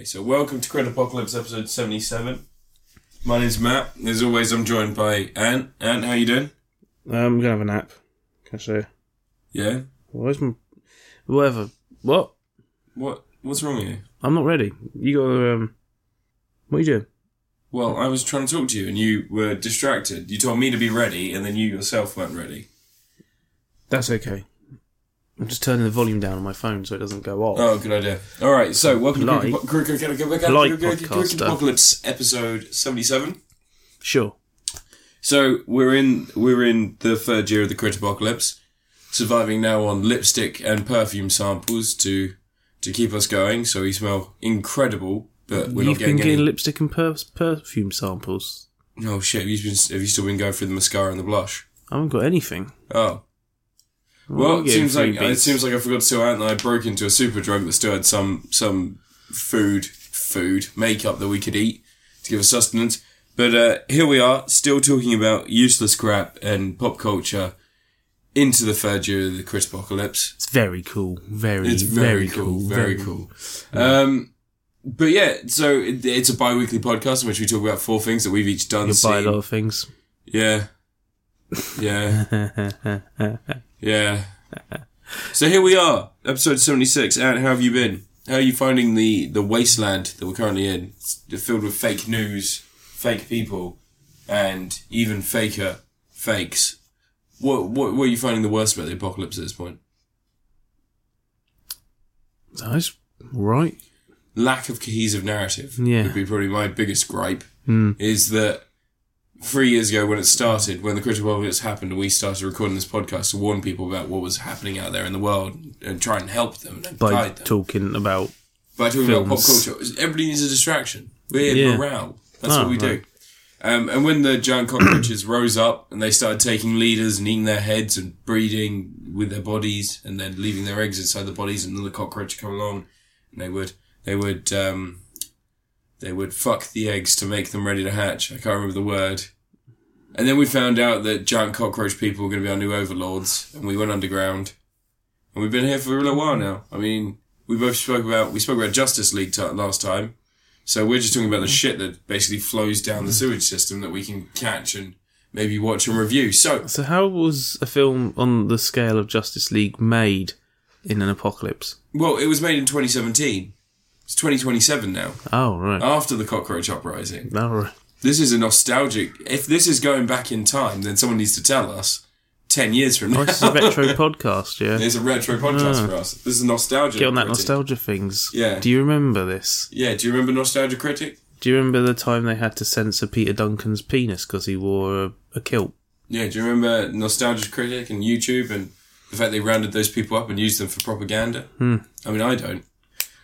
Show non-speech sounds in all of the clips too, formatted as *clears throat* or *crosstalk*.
Okay, so welcome to Credit Apocalypse episode 77. My name's Matt. As always, I'm joined by Ant. Ant, how you doing? Um, I'm gonna have a nap. Can I say? Yeah? Where's my whatever? What? What? What's wrong with you? I'm not ready. You got um. What are you doing? Well, I was trying to talk to you and you were distracted. You told me to be ready and then you yourself weren't ready. That's okay. I'm just turning the volume down on my phone so it doesn't go off. Oh, good idea. All right, so welcome Polite. to Crit- podcaster. Apocalypse episode 77. Sure. So we're in we're in the third year of the Crit Apocalypse, surviving now on lipstick and perfume samples to to keep us going. So we smell incredible, but we're You've not been getting getting any. lipstick and per- perfume samples. oh shit! Have you been? Have you still been going through the mascara and the blush? I haven't got anything. Oh. Well, I'm it seems like freebies. it seems like I forgot to tell Ant that I broke into a Superdrug that still had some some food food makeup that we could eat to give us sustenance. But uh, here we are, still talking about useless crap and pop culture into the third year of the Chris Apocalypse. It's very cool. Very, It's very, cool, very, cool. Um, but yeah, so it, it's a bi-weekly podcast in which we talk about four things that we've each done. You'll buy a lot of things. Yeah. Yeah. *laughs* yeah. So here we are, episode 76. Ant, how have you been? How are you finding the, the wasteland that we're currently in? It's filled with fake news, fake people, and even faker fakes. What, what, what are you finding the worst about the apocalypse at this point? That's right. Lack of cohesive narrative Yeah. would be probably my biggest gripe. Hmm. Is that three years ago when it started, when the critical apocalypse happened, and we started recording this podcast to warn people about what was happening out there in the world and try and help them and By guide them. talking about By talking about pop culture, everybody needs a distraction. We're Yeah. morale. That's Oh, what we right. do. Um, and when the giant cockroaches rose up and they started taking leaders and eating their heads and breeding with their bodies and then leaving their eggs inside the bodies, and then the cockroach come along and they would they would um, they would fuck the eggs to make them ready to hatch. I can't remember the word. And then we found out that giant cockroach people were going to be our new overlords, and we went underground. And we've been here for a little while now. I mean, we both spoke about we spoke about Justice League t- last time, so we're just talking about the shit that basically flows down the sewage system that we can catch and maybe watch and review. So So, how was a film on the scale of Justice League made in an apocalypse? Well, it was made in 2017. It's 2027 now, Oh, right. after the cockroach uprising. Oh, right. This is a nostalgic. If this is going back in time, then someone needs to tell us 10 years from now. Oh, this is a retro *laughs* podcast, yeah? It's a retro podcast for us. This is a nostalgia. Get on that critic. nostalgia things. Yeah. Do you remember this? Yeah, do you remember Nostalgia Critic? Do you remember the time they had to censor Peter Duncan's penis because he wore a, a kilt? Yeah, do you remember Nostalgia Critic and YouTube and the fact they rounded those people up and used them for propaganda? Hmm. I mean, I don't.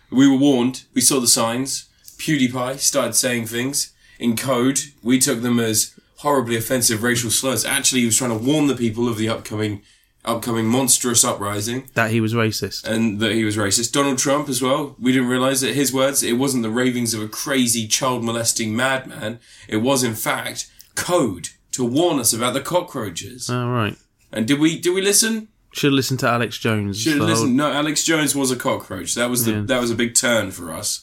We were warned. We saw the signs. PewDiePie started saying things in code. We took them as horribly offensive racial slurs. Actually, he was trying to warn the people of the upcoming, upcoming monstrous uprising That he was racist. and that he was racist. Donald Trump as well. We didn't realize that his words, it wasn't the ravings of a crazy child molesting madman. It was in fact code to warn us about the cockroaches. Oh, right. And did we did we listen? Should have listened to Alex Jones. Should whole- No, Alex Jones was a cockroach. That was the Yeah. that was a big turn for us.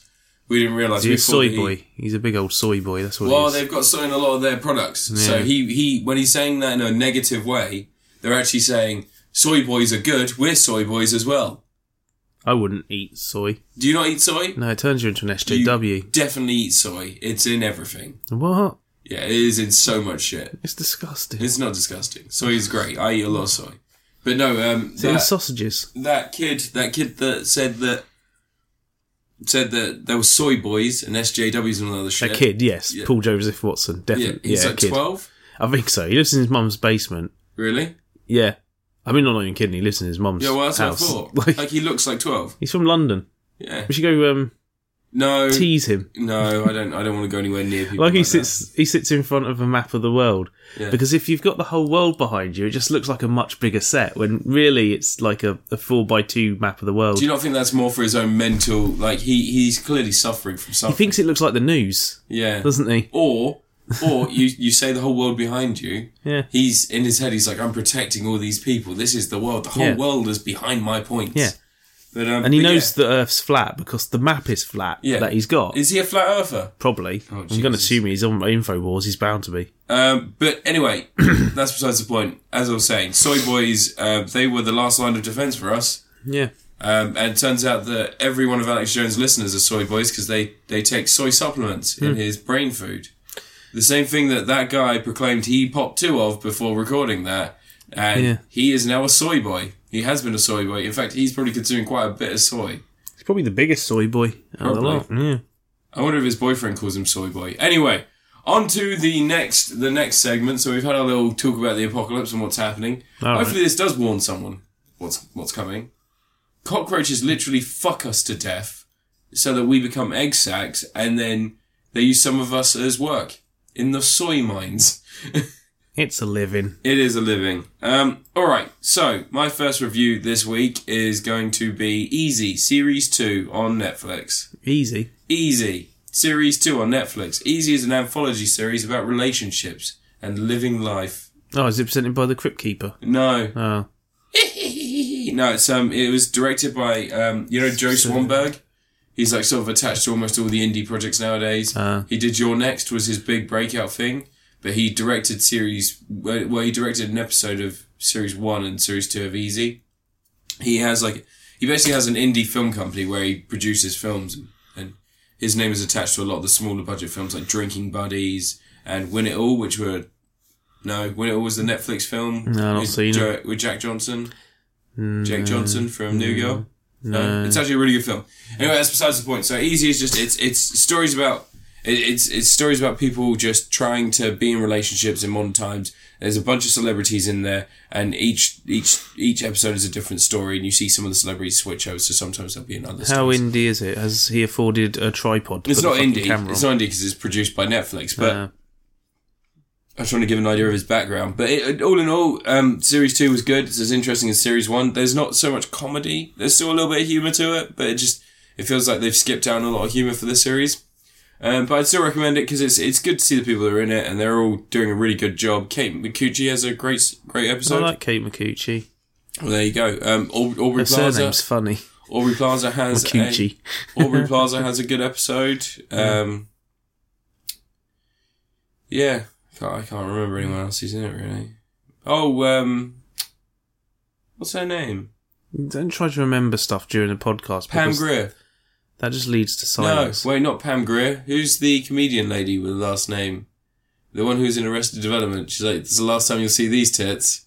We didn't realize. He's a soy he- boy. He's a big old soy boy. That's what Well, he is. they've got soy in a lot of their products. So he he when he's saying that in a negative way, they're actually saying soy boys are good. We're soy boys as well. I wouldn't eat soy. Do you not eat soy? No, it turns you into an You SJW. definitely eat soy. It's in everything. What? Yeah, it is in so much shit. It's disgusting. It's not disgusting. Soy is great. I eat a lot of soy. But no, um, that, sausages. that kid, that kid that said that said that there were soy boys and SJWs and all other shit. A kid, yes. Yeah. Paul Joseph Watson, Yeah, definitely. he's Yeah, like twelve. I think so. He lives in his mum's basement. Really? Yeah. I mean, I'm not even kidding. He lives in his mum's Yeah, well, that's house. what I thought. *laughs* Like, Like he looks like twelve. he's from London. Yeah. We should go um, No. tease him. No, I don't. I don't want to go anywhere near people. Like he that. sits, he sits in front of a map of the world. Yeah. Because if you've got the whole world behind you, it just looks like a much bigger set. When really, it's like a, a four by two map of the world. Do you not think that's more for his own mental? Like he he's clearly suffering from something. he thinks it looks like the news, yeah. doesn't he? Or or you you say the whole world behind you. Yeah. He's in his head. He's like, I'm protecting all these people. This is the world. The whole Yeah. world is behind my points. Yeah. But, um, And he knows yeah. the Earth's flat because the map is flat Yeah. that he's got. Is he a flat earther? Probably. Oh, I'm going to assume he's on Infowars. He's bound to be. Um, but anyway, *clears throat* that's besides the point. As I was saying, soy boys, uh, they were the last line of defense for us. Yeah. Um, and it turns out that every one of Alex Jones' listeners are soy boys because they, they take soy supplements Hmm. in his brain food. The same thing that that guy proclaimed he popped two of before recording that. And Yeah. he is now a soy boy. He has been a soy boy. In fact, he's probably consuming quite a bit of soy. He's probably the biggest soy boy out of the lot. Yeah. I wonder if his boyfriend calls him soy boy. Anyway, on to the next the next segment. So we've had our little talk about the apocalypse and what's happening. All Hopefully, this does warn someone what's what's coming. Cockroaches literally fuck us to death, so that we become egg sacs, and then they use some of us as work in the soy mines. *laughs* It's a living. It is a living. Um, all right. So my first review this week is going to be Easy Series Two on Netflix. Easy. Easy. Series 2 on Netflix. Easy is an anthology series about relationships and living life. Oh, is it presented by the Crypt Keeper? No. Oh. *laughs* no, it's um it was directed by um you know Joe Swanberg? He's like sort of attached to almost all the indie projects nowadays. Uh. he did You're Next was his big breakout thing, but he directed series well he directed an episode of series 1 and series 2 of Easy. He has like he basically has an indie film company where he produces films and, his name is attached to a lot of the smaller budget films like Drinking Buddies and Win It All, which were no, Win It All was the Netflix film No, not with, seen it. Jo- with Jack Johnson. Mm, Jake Johnson from New mm, Girl. No. Mm, uh, it's actually a really good film. Anyway, that's besides the point. So easy is just it's it's stories about it's it's stories about people just trying to be in relationships in modern times. There's a bunch of celebrities in there, and each each each episode is a different story, and you see some of the celebrities switch over. So sometimes they'll be in other. How stories. indie is it? Has he afforded a tripod? To It's not indie. It's not indie because it's produced by Netflix, but. Uh, I was trying to give an idea of his background, but it, all in all, um, series two was good. It's as interesting as series one. There's not so much comedy. There's still a little bit of humor to it, but it just it feels like they've skipped down a lot of humor for this series. Um, but I'd still recommend it because it's it's good to see the people that are in it, and they're all doing a really good job. Kate Micucci has a great great I like Kate Micucci. well, there you go. Um, Au- Aubrey Her Plaza. surname's funny. Aubrey Plaza has a, Micucci. *laughs* Aubrey *laughs* Plaza has a good episode. Um, yeah, can't, I can't remember anyone else who's in it really. Oh, um, what's her name? Don't try to remember stuff during the podcast. Pam because Grier. That just leads to No, silence. wait, not Pam Grier. Who's the comedian lady with the last name? The one who's in Arrested Development. She's like, "This is the last time you'll see these tits."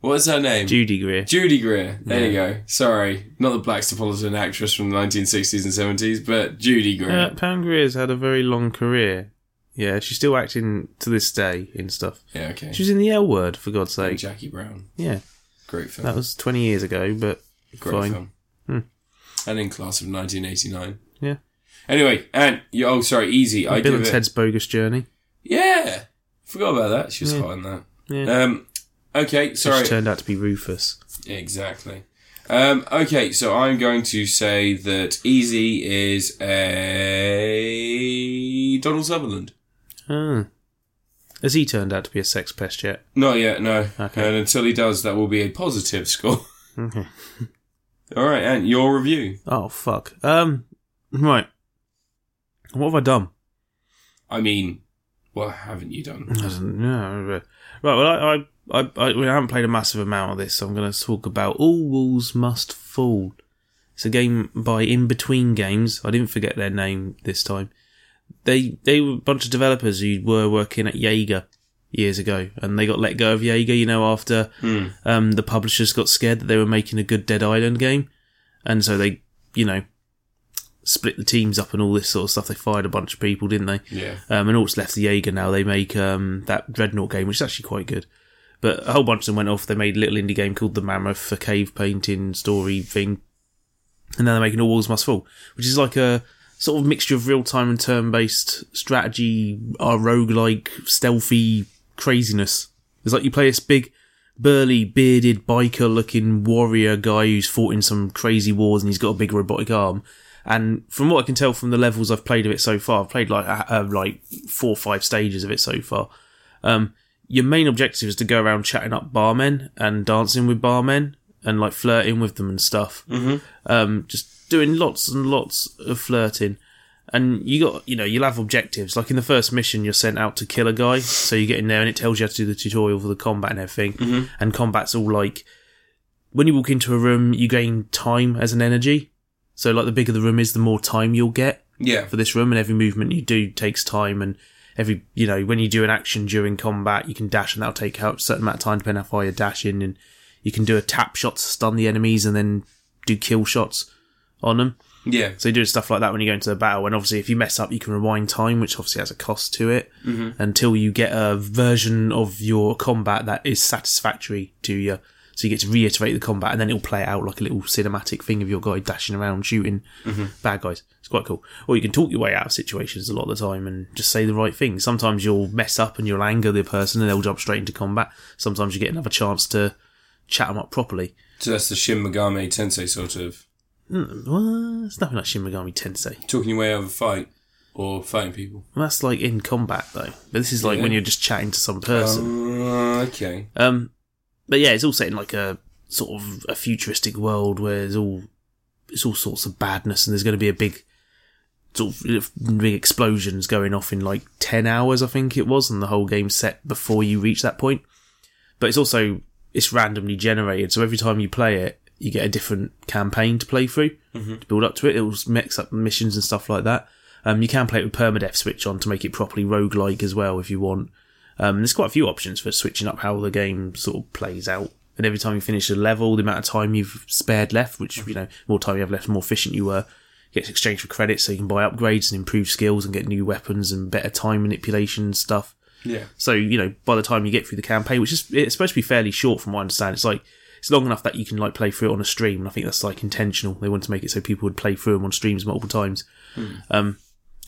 What's her name? Judy Greer. Judy Greer. There you go. Sorry, not the black Blaxtopolitan actress from the 1960s and 70s, but Judy Greer. Uh, Pam Grier's had a very long career. Yeah, she's still acting to this day in stuff. yeah, okay. She was in the L Word, for God's And sake. Jackie Brown. Yeah, Great film. that was 20 years ago, but Great fine. film. And in class of 1989. Yeah. Anyway, and you, oh, sorry, easy. I Bill give and it. Ted's Bogus Journey. Yeah, forgot about that. She was Yeah. hot in that. Yeah. Um, okay, sorry. Which turned out to be Rufus. Exactly. Um, okay, so I'm going to say that Easy is a Donald Sutherland. Ah. Has he turned out to be a sex pest yet? Not yet, no. Okay. And until he does, that will be a positive *laughs* score. Okay. All right, and your review. Oh, fuck. Um, right. What have I done? I mean, what haven't you done? Know. Right, well, I, I, I, I, I haven't played a massive amount of this, so I'm going to talk about All Walls Must Fall. It's a game by In Between Games. I didn't forget their name this time. They they were a bunch of developers who were working at Yager years ago, and they got let go of Yager. You know, after Hmm. um, the publishers got scared that they were making a good Dead Island game, and so they, you know, split the teams up and all this sort of stuff. They fired a bunch of people, didn't they? Yeah. Um, and all that's left the Yager now. They make um, that Dreadnought game, which is actually quite good. But a whole bunch of them went off. They made a little indie game called The Mammoth, a cave painting story thing. And now they're making All Walls Must Fall, which is like a sort of mixture of real time and turn based strategy, uh, roguelike, stealthy craziness. It's like you play this big, burly, bearded, biker looking warrior guy who's fought in some crazy wars and he's got a big robotic arm. And from what I can tell from the levels I've played of it so far, I've played like uh, like four or five stages of it so far. Um, your main objective is to go around chatting up barmen and dancing with barmen and like flirting with them and stuff. Mm-hmm. Um, just doing lots and lots of flirting. And you got, you know, you'll have objectives. Like in the first mission, you're sent out to kill a guy. So you get in there and it tells you how to do the tutorial for the combat and everything. Mm-hmm. And combat's all like, when you walk into a room, you gain time as an energy. So like the bigger the room is, the more time you'll get Yeah. for this room, and every movement you do takes time. And every, you know, when you do an action during combat, you can dash, and that'll take out a certain amount of time depending on how far you're dashing. And you can do a tap shot to stun the enemies, and then do kill shots on them. Yeah. So you do stuff like that when you go into the battle, and obviously if you mess up, you can rewind time, which obviously has a cost to it, mm-hmm. until you get a version of your combat that is satisfactory to you. So you get to reiterate the combat, and then it'll play it out like a little cinematic thing of your guy dashing around shooting mm-hmm. bad guys. It's quite cool. Or you can talk your way out of situations a lot of the time and just say the right thing. Sometimes you'll mess up and you'll anger the person, and they'll jump straight into combat. Sometimes you get another chance to chat them up properly. So that's the Shin Megami Tensei sort of It's nothing like Shin Megami Tensei. talking your way out of a fight or fighting people. Well, that's like in combat though. But this is like Yeah. when you're just chatting to some person. Uh, okay. Um, but yeah, it's all set in like a sort of a futuristic world where there's all it's all sorts of badness, and there's going to be a big sort of big explosions going off in like ten hours, I think it was, and the whole game's set before you reach that point. But it's also it's randomly generated, so every time you play it, you get a different campaign to play through to build up to it. It'll mix up missions and stuff like that. Um, you can play it with permadeath switch on to make it properly roguelike as well if you want. Um, there's quite a few options for switching up how the game sort of plays out. And every time you finish a level, the amount of time you've spared left, which, you know, more time you have left, the more efficient you were, gets exchanged for credits so you can buy upgrades and improve skills and get new weapons and better time manipulation and stuff. Yeah. So, you know, by the time you get through the campaign, which is it's supposed to be fairly short from what I understand, it's like it's long enough that you can like play through it on a stream, and I think that's like intentional. They want to make it so people would play through them on streams multiple times. Um,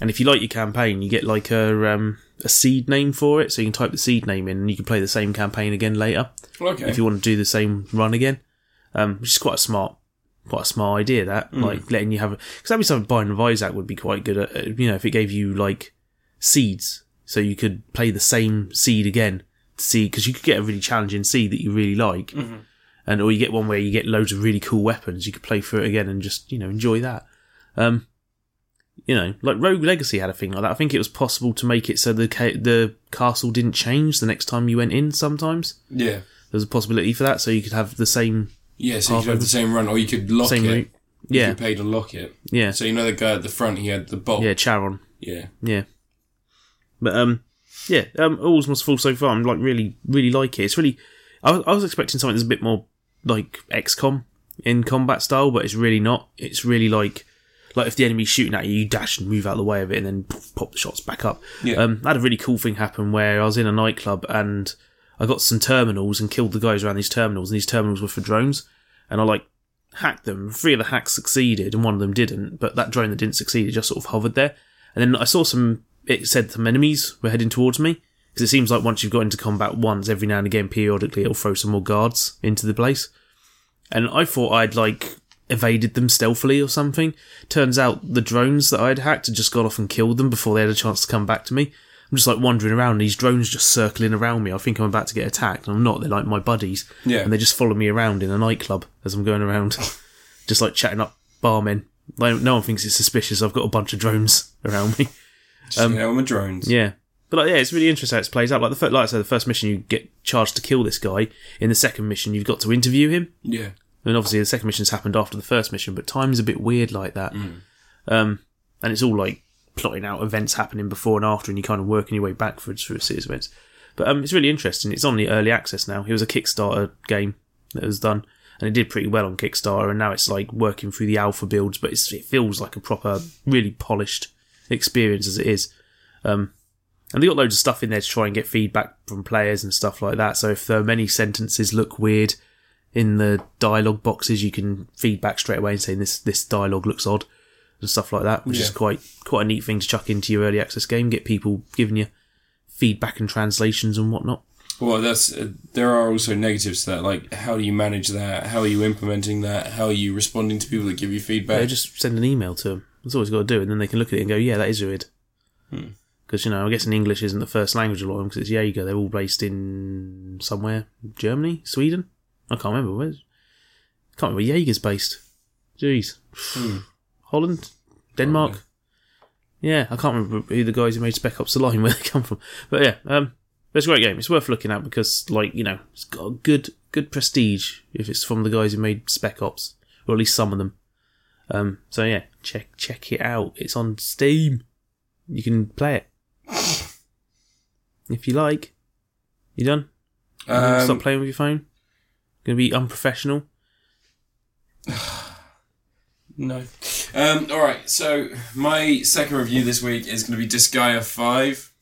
and if you like your campaign, you get like a um, a seed name for it, so you can type the seed name in, and you can play the same campaign again later Okay. if you want to do the same run again. Um, which is quite a smart, quite a smart idea. That Mm. like letting you have because that'd be something Binding of Isaac would be quite good at. uh, You know, if it gave you like seeds, so you could play the same seed again to see because you could get a really challenging seed that you really like, Mm-hmm. And or you get one where you get loads of really cool weapons. You could play through it again and just you know enjoy that. Um, you know, like Rogue Legacy had a thing like that. I think it was possible to make it so the ca- the castle didn't change the next time you went in. Sometimes yeah. there's a possibility for that, so you could have the same Yeah, so you could have the same run, or you could lock same it. route. You Yeah, could pay to lock it. yeah, So you know the guy at the front, he had the bolt. yeah. Charon, Yeah. yeah. But um, yeah. Um, all's must fall so far. I'm like really, really like it. It's really. I, I was expecting something that's a bit more like XCOM in combat style, but it's really not. It's really like. Like if the enemy's shooting at you, you dash and move out of the way of it, and then pop the shots back up. Yeah. Um, I had a really cool thing happen where I was in a nightclub and I got some terminals and killed the guys around these terminals, and these terminals were for drones, and I like hacked them. Three of the hacks succeeded, and one of them didn't. But that drone that didn't succeed, it just sort of hovered there. And then I saw some. It said some enemies were heading towards me because it seems like once you've got into combat once, every now and again, periodically, it'll throw some more guards into the place. And I thought I'd like evaded them stealthily or something. Turns out the drones that I'd hacked had just got off and killed them before they had a chance to come back to me. I'm just like wandering around, and these drones just circling around me. I think I'm about to get attacked, and I'm not. They're like my buddies, Yeah. and they just follow me around in a nightclub as I'm going around, *laughs* just like chatting up barmen. Like, no one thinks it's suspicious. I've got a bunch of drones *laughs* around me. Just um, out with drones. Yeah. But like, yeah, it's really interesting how it plays out. Like the first, like I said, the first mission you get charged to kill this guy. In the second mission, you've got to interview him. Yeah. And obviously, the second mission's happened after the first mission, but time's a bit weird like that. Um, and it's all like plotting out events happening before and after, and you're kind of working your way backwards through a series of events. But um, it's really interesting. It's on the early access now. It was a Kickstarter game that was done, and it did pretty well on Kickstarter. And now it's like working through the alpha builds, but it's, it feels like a proper, really polished experience as it is. Um, and they got loads of stuff in there to try and get feedback from players and stuff like that. So if there are many sentences look weird in the dialogue boxes, you can feedback straight away and say this this dialogue looks odd and stuff like that, which is quite quite a neat thing to chuck into your early access game. Get people giving you feedback and translations and whatnot. Well, that's uh, there are also negatives to that. Like, how do you manage that? How are you implementing that? How are you responding to people that give you feedback? They just send an email to them. That's all it's got to do, and then they can look at it and go, "Yeah, that is weird." Because you know, I guess in English isn't the first language of a lot of them because it's Yager. They're all based in somewhere, Germany, Sweden. I can't remember where. can't remember where Yager's based. Jeez. Holland? Denmark? Yeah, I can't remember who the guys who made Spec Ops The Line *laughs* where they come from. But yeah, um, it's a great game. It's worth looking at because, like, you know, it's got a good good prestige if it's from the guys who made Spec Ops, or at least some of them. Um, so yeah, check check it out. It's on Steam. You can play it if you like. You done? Um, Stop playing with your phone. Gonna be unprofessional. *sighs* No. Um, all right. So my second review this week is going to be Disgaea Five,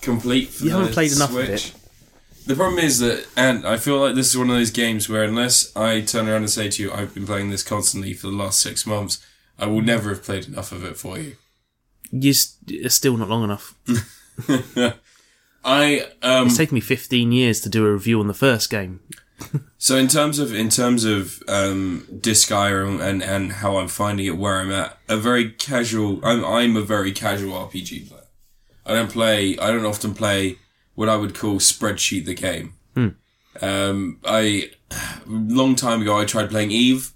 complete. For You the haven't played enough of it. The problem is that, and I feel like this is one of those games where unless I turn around and say to you, I've been playing this constantly for the last six months, I will never have played enough of it for you. You it's still not long enough. *laughs* I um. It's taken me 15 years to do a review on the first game. So in terms of in terms of um, Disgaea and and how I'm finding it, where I'm at, a very casual. I'm I'm a very casual RPG player. I don't play. I don't often play what I would call spreadsheet the game. Um, I long time ago I tried playing Eve.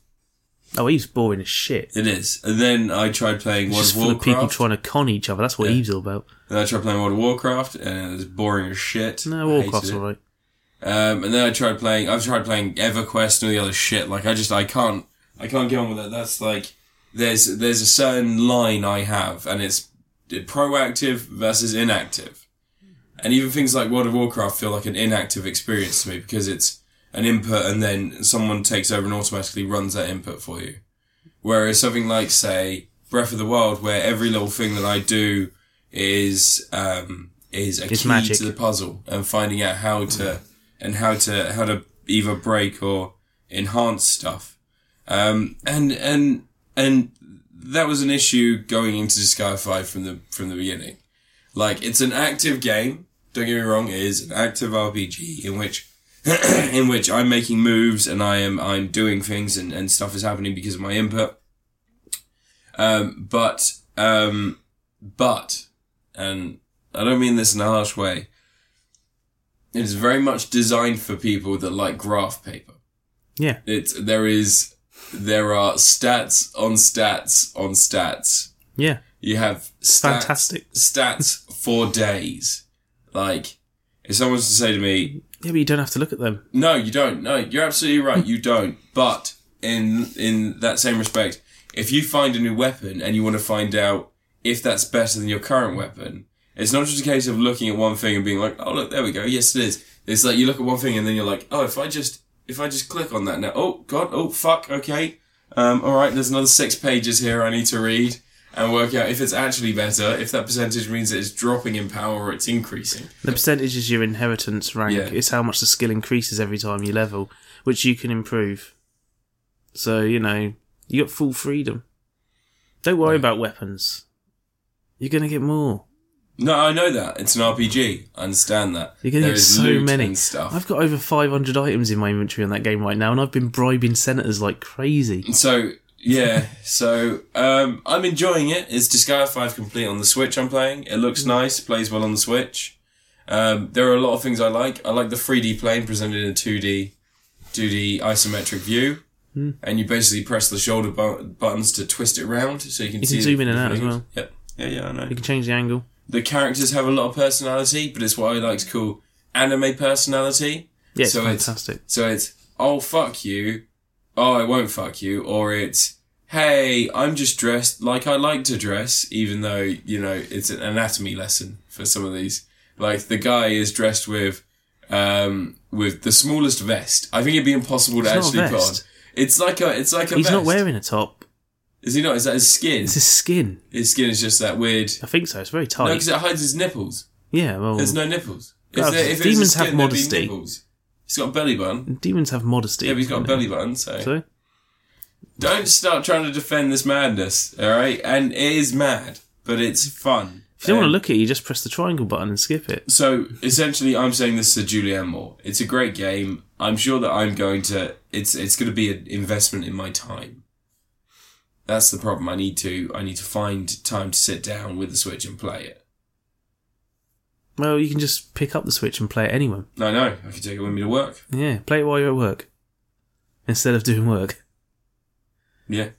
Oh, Eve's boring as shit. It is, and then I tried playing World Just of full of people trying to con each other. That's what Yeah. Eve's all about. and I tried playing World of Warcraft, and it was boring as shit. No, I hated Warcraft's it. alright. Um, and then I tried playing. I've tried playing EverQuest and all the other shit. Like I just I can't I can't get on with it. That's like there's there's a certain line I have, and it's proactive versus inactive. And even things like World of Warcraft feel like an inactive experience to me because it's an input and then someone takes over and automatically runs that input for you. Whereas something like say Breath of the Wild, where every little thing that I do is um, is a It's key magic. to the puzzle and finding out how to and how to how to either break or enhance stuff. Um, and and and that was an issue going into Sky Five from the from the beginning. Like it's an active game. Don't get me wrong. It is an active RPG in which *clears throat* in which I'm making moves and I am I'm doing things and, and stuff is happening because of my input. Um, but um, but and I don't mean this in a harsh way. It is very much designed for people that like graph paper. Yeah. It's there is there are stats on stats on stats. Yeah. You have stats, Fantastic. stats for days. Like if someone was to say to me, Yeah, but you don't have to look at them. no, you don't. No, you're absolutely right. You don't. But in in that same respect, if you find a new weapon and you want to find out if that's better than your current weapon, it's not just a case of looking at one thing and being like, "Oh, look, there we go. Yes, it is." It's like you look at one thing and then you're like, "Oh, if I just if I just click on that now, oh god, oh fuck, okay, um, all right, there's another six pages here I need to read." And work out if it's actually better, if that percentage means that it's dropping in power or it's increasing. The percentage is your inheritance rank. Yeah. It's how much the skill increases every time you level, which you can improve. So, you know, you got full freedom. Don't worry about weapons. You're going to get more. No, I know that. It's an RPG. I understand that. You're going to There get so many. stuff. I've got over 500 items in my inventory on that game right now, and I've been bribing senators like crazy. So, yeah. so, um, I'm enjoying it. It's Disgaea 5 complete on the Switch I'm playing. It Mm. looks nice, plays well on the Switch. Um, there are a lot of things I like. I like the 3D plane presented in a 2D, 2D isometric view. Hmm. And you basically press the shoulder bu- buttons to twist it around so you can You see can zoom in and out as well. Yep. Yeah, yeah, I know. You can change the angle. The characters have a lot of personality, but it's what I like to call anime personality. Yeah, it's So it's- fantastic. So it's, oh, fuck you. Oh, I won't fuck you. Or it's, hey, I'm just dressed like I like to dress, even though, you know, it's an anatomy lesson for some of these. Like, the guy is dressed with, um, with the smallest vest. I think it'd be impossible to It's actually put on. It's like a, it's like a He's vest. not wearing a top. Is he not? Is that his skin? It's his skin. His skin is just that weird. I think so. It's very tight. No, because it hides his nipples. yeah, well, There's no nipples. If, Oh, there, if demons have modesty. He's got a belly button. demons have modesty. Yeah, but he's got a belly button, so. So, Don't start trying to defend this madness, alright? And it is mad, but it's fun. if you don't want to look at it, you just press the triangle button and skip it. So, essentially, I'm saying this to Julianne Moore. It's a great game. I'm sure that I'm going to, it's, it's going to be an investment in my time. That's the problem. I need to, I need to find time to sit down with the Switch and play it. Well, you can just pick up the Switch and play it anywhere. No, no, I can take it with me to work. Yeah, play it while you're at work. instead of doing work. Yeah.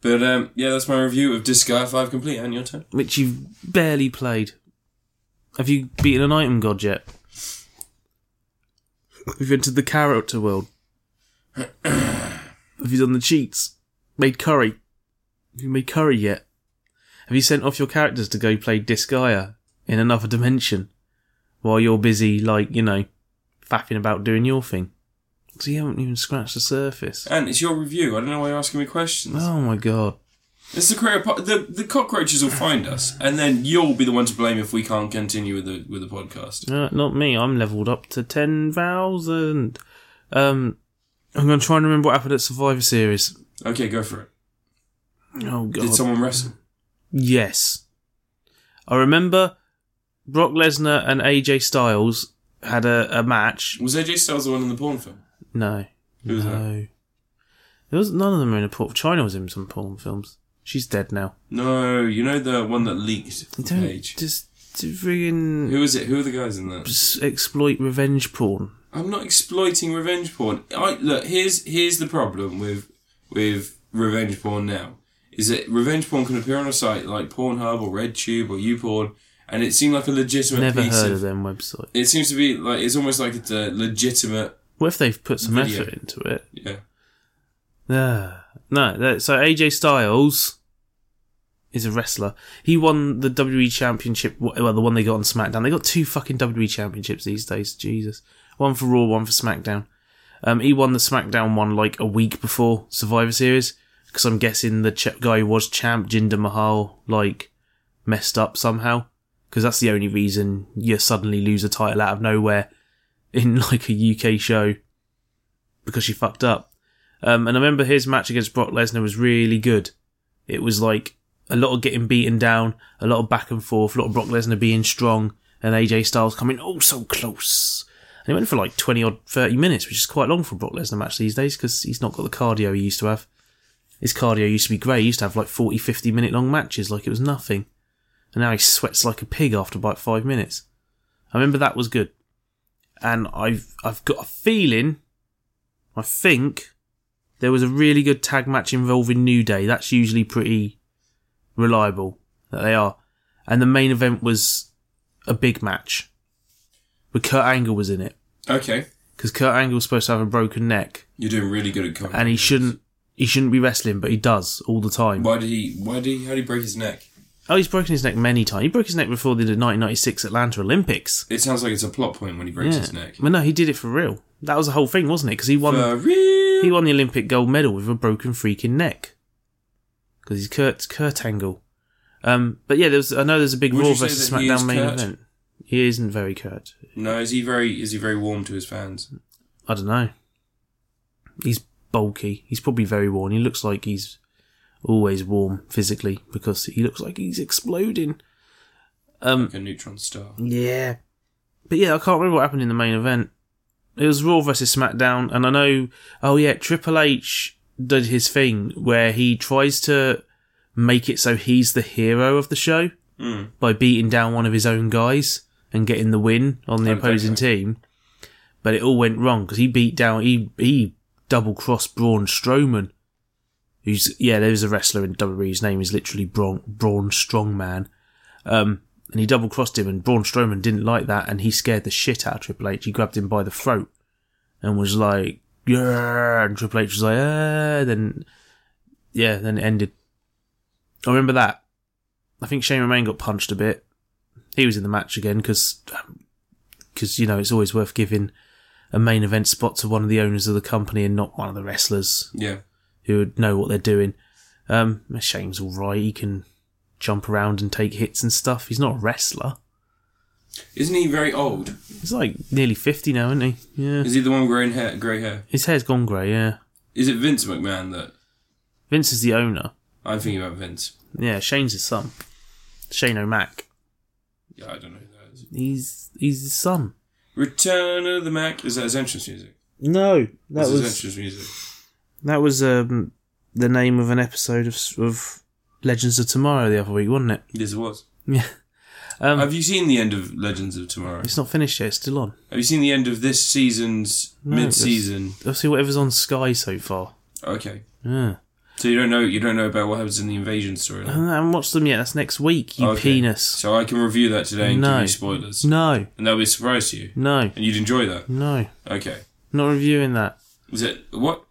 But um, yeah, that's my review of Disgaea 5 complete. And your turn. which you've barely played. Have you beaten an item god yet? Have you entered the character world? Have you done the cheats? Made curry? Have you made curry yet? Have you sent off your characters to go play Disgaea in another dimension while you're busy, like, you know, faffing about doing your thing? So you haven't even scratched the surface. And it's your review. I don't know why you're asking me questions. Oh my god. It's the creator. Po- the the cockroaches will find us, and then you'll be the one to blame if we can't continue with the with the podcast. Uh, not me. I'm leveled up to 10,000. Um, I'm going to try and remember what happened at Survivor Series. Okay, go for it. Oh, God. Did someone wrestle? yes. I remember Brock Lesnar and AJ Styles had a, a match. Was AJ Styles the one in the porn film? No. Who was that? no. There was, none of them were in a porn. Chyna was in some porn films. She's dead now. No, you know the one that leaked Don't page. just friggin' Who is it? Who are the guys in that? exploit revenge porn. I'm not exploiting revenge porn. I look here's here's the problem with with revenge porn now is that revenge porn can appear on a site like Pornhub or RedTube or YouPorn, and it seemed like a legitimate Never piece heard of. of them websites. It seems to be like it's almost like it's a legitimate. What if they've put some Video. effort into it? Yeah. Ah, no, that, so AJ Styles is a wrestler. He won the WWE Championship, well, the one they got on SmackDown. They got two fucking WWE Championships these days, Jesus. One for Raw, one for SmackDown. Um, he won the SmackDown one like a week before Survivor Series, because I'm guessing the ch- guy who was champ, Jinder Mahal, like, messed up somehow. Because that's the only reason you suddenly lose a title out of nowhere in *laughs* like a UK show. Because you fucked up. Um, and I remember his match against Brock Lesnar was really good. It was like a lot of getting beaten down, a lot of back and forth, a lot of Brock Lesnar being strong, and AJ Styles coming oh so close. And it went for like 20 or 30 minutes, which is quite long for Brock Lesnar match these days because he's not got the cardio he used to have. His cardio used to be great. He used to have like 40, 50 minute long matches like it was nothing. And now he sweats like a pig after about five minutes. I remember that was good. And I've, I've got a feeling, I think, there was a really good tag match involving New Day. That's usually pretty reliable that they are. And the main event was a big match. But Kurt Angle was in it. Okay. Because Kurt Angle was supposed to have a broken neck. You're doing really good at comedy. And he shouldn't he shouldn't be wrestling, but he does all the time. Why did he? Why did he? How did he break his neck? Oh, he's broken his neck many times. He broke his neck before the 1996 Atlanta Olympics. It sounds like it's a plot point when he breaks his neck. But no, he did it for real. That was the whole thing, wasn't it? Because he won For real. he won the Olympic gold medal with a broken freaking neck. Because he's Kurt Kurt Angle. Um, but yeah, there's I know there's a big Would Raw versus that he is SmackDown main event. He isn't very Kurt. No, is he very? Is he very warm to his fans? I don't know. He's bulky. He's probably very warm. He looks like he's always warm physically because he looks like he's exploding. Um, Like a neutron star. yeah. But yeah, I can't remember what happened in the main event. It was Raw versus SmackDown, and I know, oh yeah, Triple H did his thing where he tries to make it so he's the hero of the show Mm. by beating down one of his own guys and getting the win on the opposing team. But it all went wrong because he beat down, he, he double crossed Braun Strowman. Who's, yeah, there's a wrestler in WWE, his name is literally Braun, Braun Strongman. Um, and he double crossed him, and Braun Strowman didn't like that, and he scared the shit out of Triple H. He grabbed him by the throat and was like, yeah, and Triple H was like, then, yeah, then it ended. I remember that. I think Shane McMahon got punched a bit. He was in the match again because, because you know, it's always worth giving a main event spot to one of the owners of the company and not one of the wrestlers Yeah. Who would know what they're doing. Um, Shane's all right. He can jump around and take hits and stuff. He's not a wrestler. Isn't he very old? He's like nearly fifty now, isn't he? Yeah. Is he the one with grey hair? Grey hair. His hair's gone grey. Yeah. Is it Vince McMahon that Vince is the owner. I'm thinking about? Vince. Yeah, Shane's his son. Shane O'Mac. Yeah, I don't know who that is. He's he's his son. Return of the Mac. Is that his entrance music? No, that What's his was entrance music? That was um the name of an episode of of Legends of Tomorrow the other week, wasn't it? Yes, it was. Yeah. *laughs* Um, Have you seen the end of Legends of Tomorrow? it's not finished yet. It's still on. Have you seen the end of this season's mid-season? I'll see whatever's on Sky so far. Okay, Yeah. so you don't know you don't know about what happens in the invasion storyline. I haven't watched them yet. That's next week. You Okay. penis. So I can review that today and No. give you spoilers, No. and that'll be a surprise to you, No. and you'd enjoy that. No. Okay, Not reviewing that. is it what?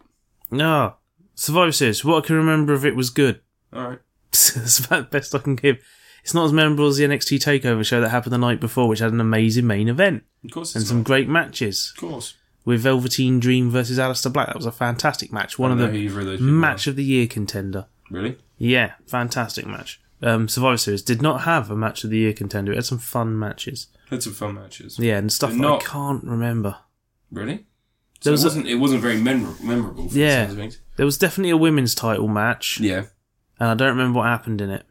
No. Survivor Series. What I can remember of it was good. All right. That's *laughs* about the best I can give. It's not as memorable as the NXT Takeover show that happened the night before, which had an amazing main event Of course, and it's some great matches Of course. with Velveteen Dream versus Aleister Black. That was a fantastic match. One of the match of the year contender. Really? Yeah, fantastic match. Um, Survivor Series did not have a match of the year contender. It had some fun matches. Had some fun matches. Yeah, and stuff not- I can't remember. Really? So There was it wasn't. it wasn't very memor- memorable. For Yeah. the sounds of things. There was definitely a women's title match, Yeah. and I don't remember what happened in it.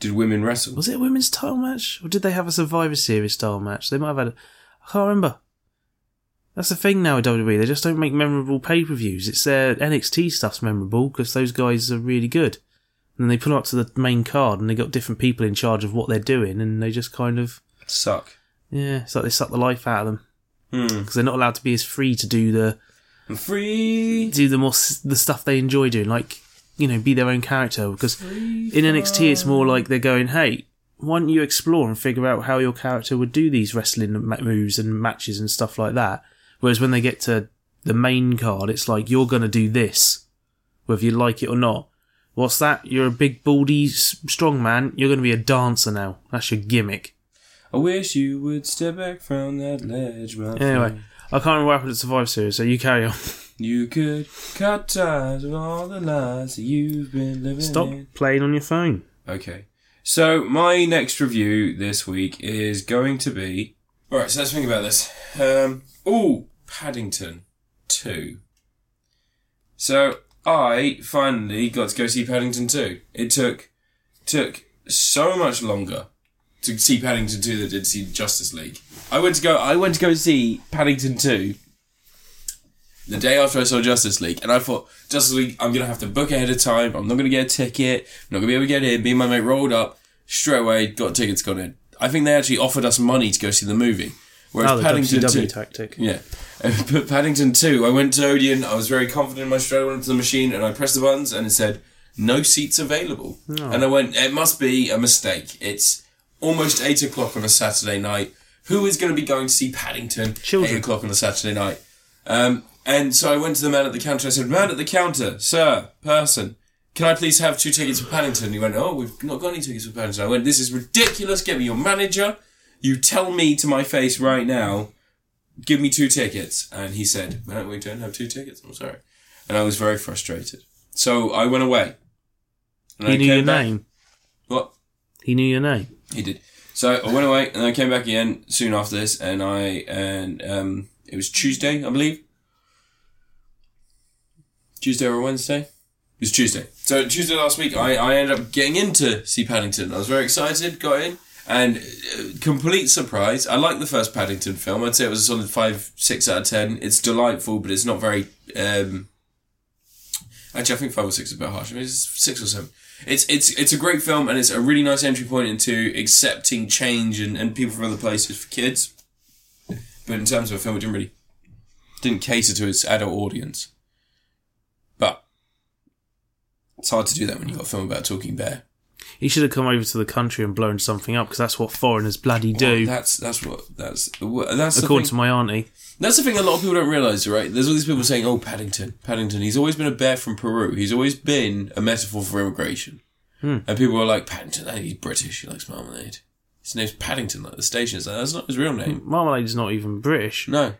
Did women wrestle? Was it a women's title match, or did they have a Survivor Series style match? They might have had. A, I can't remember. That's the thing now with WWE. They just don't make memorable pay per views. It's their NXT stuff's memorable because those guys are really good. And then they put them up to the main card, and they got different people in charge of what they're doing, and they just kind of Suck. yeah, it's like they suck the life out of them Hmm. because they're not allowed to be as free to do the I'm free. do the more the stuff they enjoy doing, like you know, be their own character. Because in NXT, it's more like they're going, "Hey, why don't you explore and figure out how your character would do these wrestling moves and matches and stuff like that?" Whereas when they get to the main card, it's like you're going to do this, whether you like it or not. What's that? You're a big, baldy, strong man. You're going to be a dancer now. That's your gimmick. I wish you would step back from that ledge, my Anyway, friend. I can't remember what happened at Survivor Series, so you carry on. You could cut ties with all the lies that you've been living Stop in. playing on your phone. Okay. So my next review this week is going to be. All right. So let's think about this. Um. Oh, Paddington Two. So I finally got to go see Paddington Two. It took took so much longer to see Paddington Two than it did to see Justice League. I went to go. I went to go see Paddington Two the day after I saw Justice League, and I thought Justice League, I'm gonna have to book ahead of time. I'm not gonna get a ticket. I'm not gonna be able to get in. Me and my mate rolled up straight away, got tickets, got in. I think they actually offered us money to go see the movie. Whereas Oh, the Paddington WCW 2, tactic. yeah, *laughs* but Paddington 2, I went to Odeon. I was very confident in my straight. I went into the machine and I pressed the buttons, and it said no seats available. Oh. And I went, it must be a mistake. It's almost eight o'clock on a Saturday night. Who is going to be going to see Paddington Children. eight o'clock on a Saturday night? Um, and so I went to the man at the counter. I said, "Man at the counter, sir, person, can I please have two tickets for Paddington?" He went, "Oh, we've not got any tickets for Paddington." I went, "This is ridiculous. Get me your manager. You tell me to my face right now. Give me two tickets." And he said, "Man, we don't have two tickets. I'm sorry." And I was very frustrated. So I went away. And He I knew your back- name. What? He knew your name. He did. So I went away and I came back again soon after this, and I and um, it was Tuesday, I believe. Tuesday or Wednesday? It was Tuesday. So Tuesday last week, I, I ended up getting into see Paddington. I was very excited, got in, and uh, complete surprise. I like the first Paddington film. I'd say it was a solid five, six out of ten. It's delightful, but it's not very. Um, actually, I think five or six is a bit harsh. I mean, it's six or seven. It's it's it's a great film, and it's a really nice entry point into accepting change and, and people from other places for kids. But in terms of a film, it didn't really didn't cater to its adult audience. But it's hard to do that when you've got a film about talking bear. He should have come over to the country and blown something up because that's what foreigners bloody Well, do, that's that's what that's that's according to my auntie. That's the thing a lot of people don't realise, right? There's all these people saying, oh, Paddington, Paddington. He's always been a bear from Peru. He's always been a metaphor for immigration. Hmm. And people are like, Paddington, he's British. He likes marmalade. His name's Paddington, like the station is. Like, That's not his real name. Marmalade is not even British. No.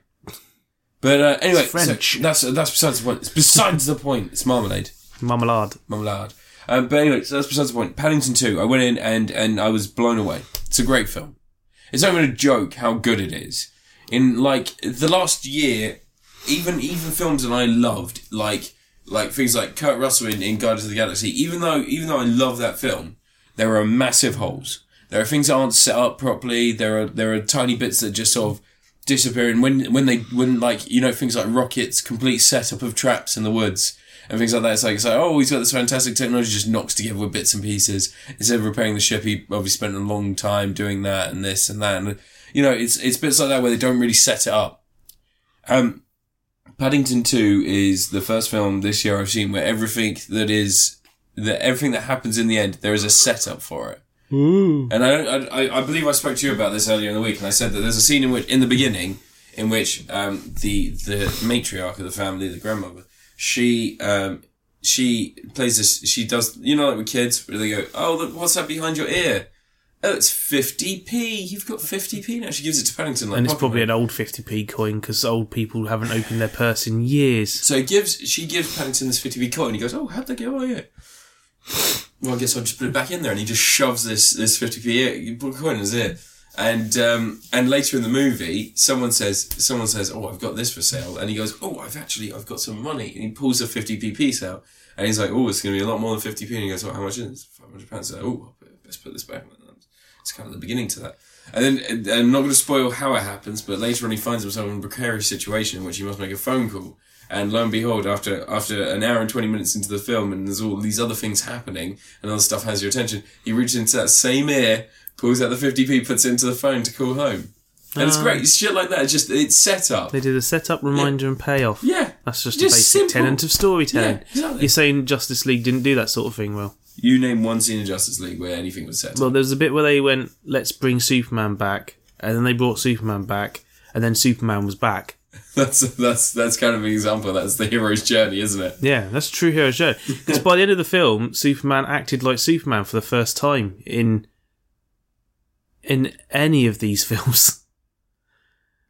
But uh, anyway, so that's that's besides the point. It's besides the point. It's marmalade. Marmalade. Marmalade. Um, but anyway, so that's besides the point. Paddington 2, I went in and, and I was blown away. It's a great film. It's not even a joke how good it is. In like the last year, even even films that I loved, like like things like Kurt Russell in, in Guardians of the Galaxy, even though even though I love that film, there are massive holes. There are things that aren't set up properly. There are there are tiny bits that just sort of disappearing when when they when like you know things like rockets, complete setup of traps in the woods and things like that. It's like it's like oh he's got this fantastic technology, just knocks together with bits and pieces. Instead of repairing the ship, he obviously spent a long time doing that and this and that, and you know it's it's bits like that where they don't really set it up. Um, Paddington Two is the first film this year I've seen where everything that is that everything that happens in the end there is a setup for it. Ooh. And I, I, I believe I spoke to you about this earlier in the week, and I said that there's a scene in which, in the beginning, in which um, the the matriarch of the family, the grandmother, she um, she plays this. She does, you know, like with kids, where they go, "Oh, look, what's that behind your ear?" Oh, it's fifty p. You've got fifty p now. She gives it to Paddington, like And it's probably an old 50p coin because old people haven't opened their purse in years. So he gives she gives Paddington this fifty p coin. He goes, "Oh, how'd that get away?" here?" Well, I guess I'll just put it back in there, and he just shoves this this fifty p coin in his ear. And um, and later in the movie, someone says someone says, "Oh, I've got this for sale," and he goes, "Oh, I've actually I've got some money," and he pulls a fifty p piece out, and he's like, "Oh, it's going to be a lot more than fifty p," and he goes, "Well, how much is it? Five hundred pounds." Like, oh, let's put this back. It's kind of the beginning to that. And then I'm not going to spoil how it happens, but later on he finds himself in a precarious situation in which he must make a phone call. And lo and behold, after after an hour and twenty minutes into the film, and there's all these other things happening, and other stuff has your attention, he reaches into that same ear, pulls out the fifty p, puts it into the phone to call home, and it's Ah. great. It's shit like that. It's just it's set up. They did a setup, reminder, and payoff. Yeah, That's just, Just a basic simple. tenet of storytelling. Yeah, exactly. You're saying Justice League didn't do that sort of thing well. You name one scene in Justice League where anything was set Well, up. there was a bit where they went, let's bring Superman back, and then they brought Superman back, and then Superman was back. *laughs* That's that's that's kind of an example. That's the hero's journey, isn't it? Yeah, that's a true hero show. Because by the end of the film, Superman acted like Superman for the first time in in any of these *laughs* films.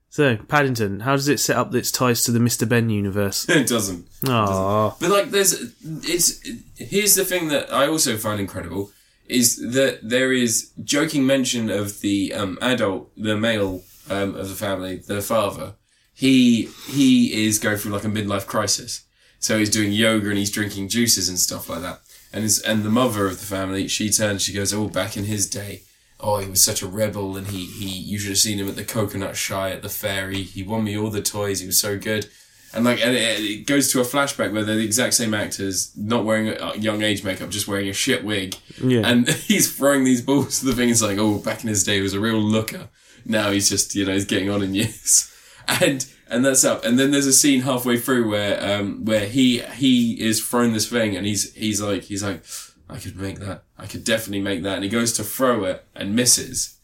So, Paddington, how does it set up its ties to the Mr. Benn universe? *laughs* it doesn't. Aww. But like, there's it's here's the thing that I also find incredible is that there is joking mention of the um, adult, the male um, of the family, the father. He he is going through like a midlife crisis, so he's doing yoga and he's drinking juices and stuff like that. And his, and the mother of the family, she turns, she goes, "Oh, back in his day." Oh, he was such a rebel, and he, he you should have seen him at the coconut shy at the ferry. He won me all the toys. He was so good. And like, and it, it goes to a flashback where they're the exact same actors, not wearing a young age makeup, just wearing a shit wig. Yeah. And *laughs* he's throwing these balls to the thing. It's like, oh, back in his day, he was a real looker. Now he's just, you know, he's getting on in years. *laughs* And, and that's up. And then there's a scene halfway through where, um, where he, he is throwing this thing and he's, he's like, he's like, I could make that. I could definitely make that. And he goes to throw it and misses.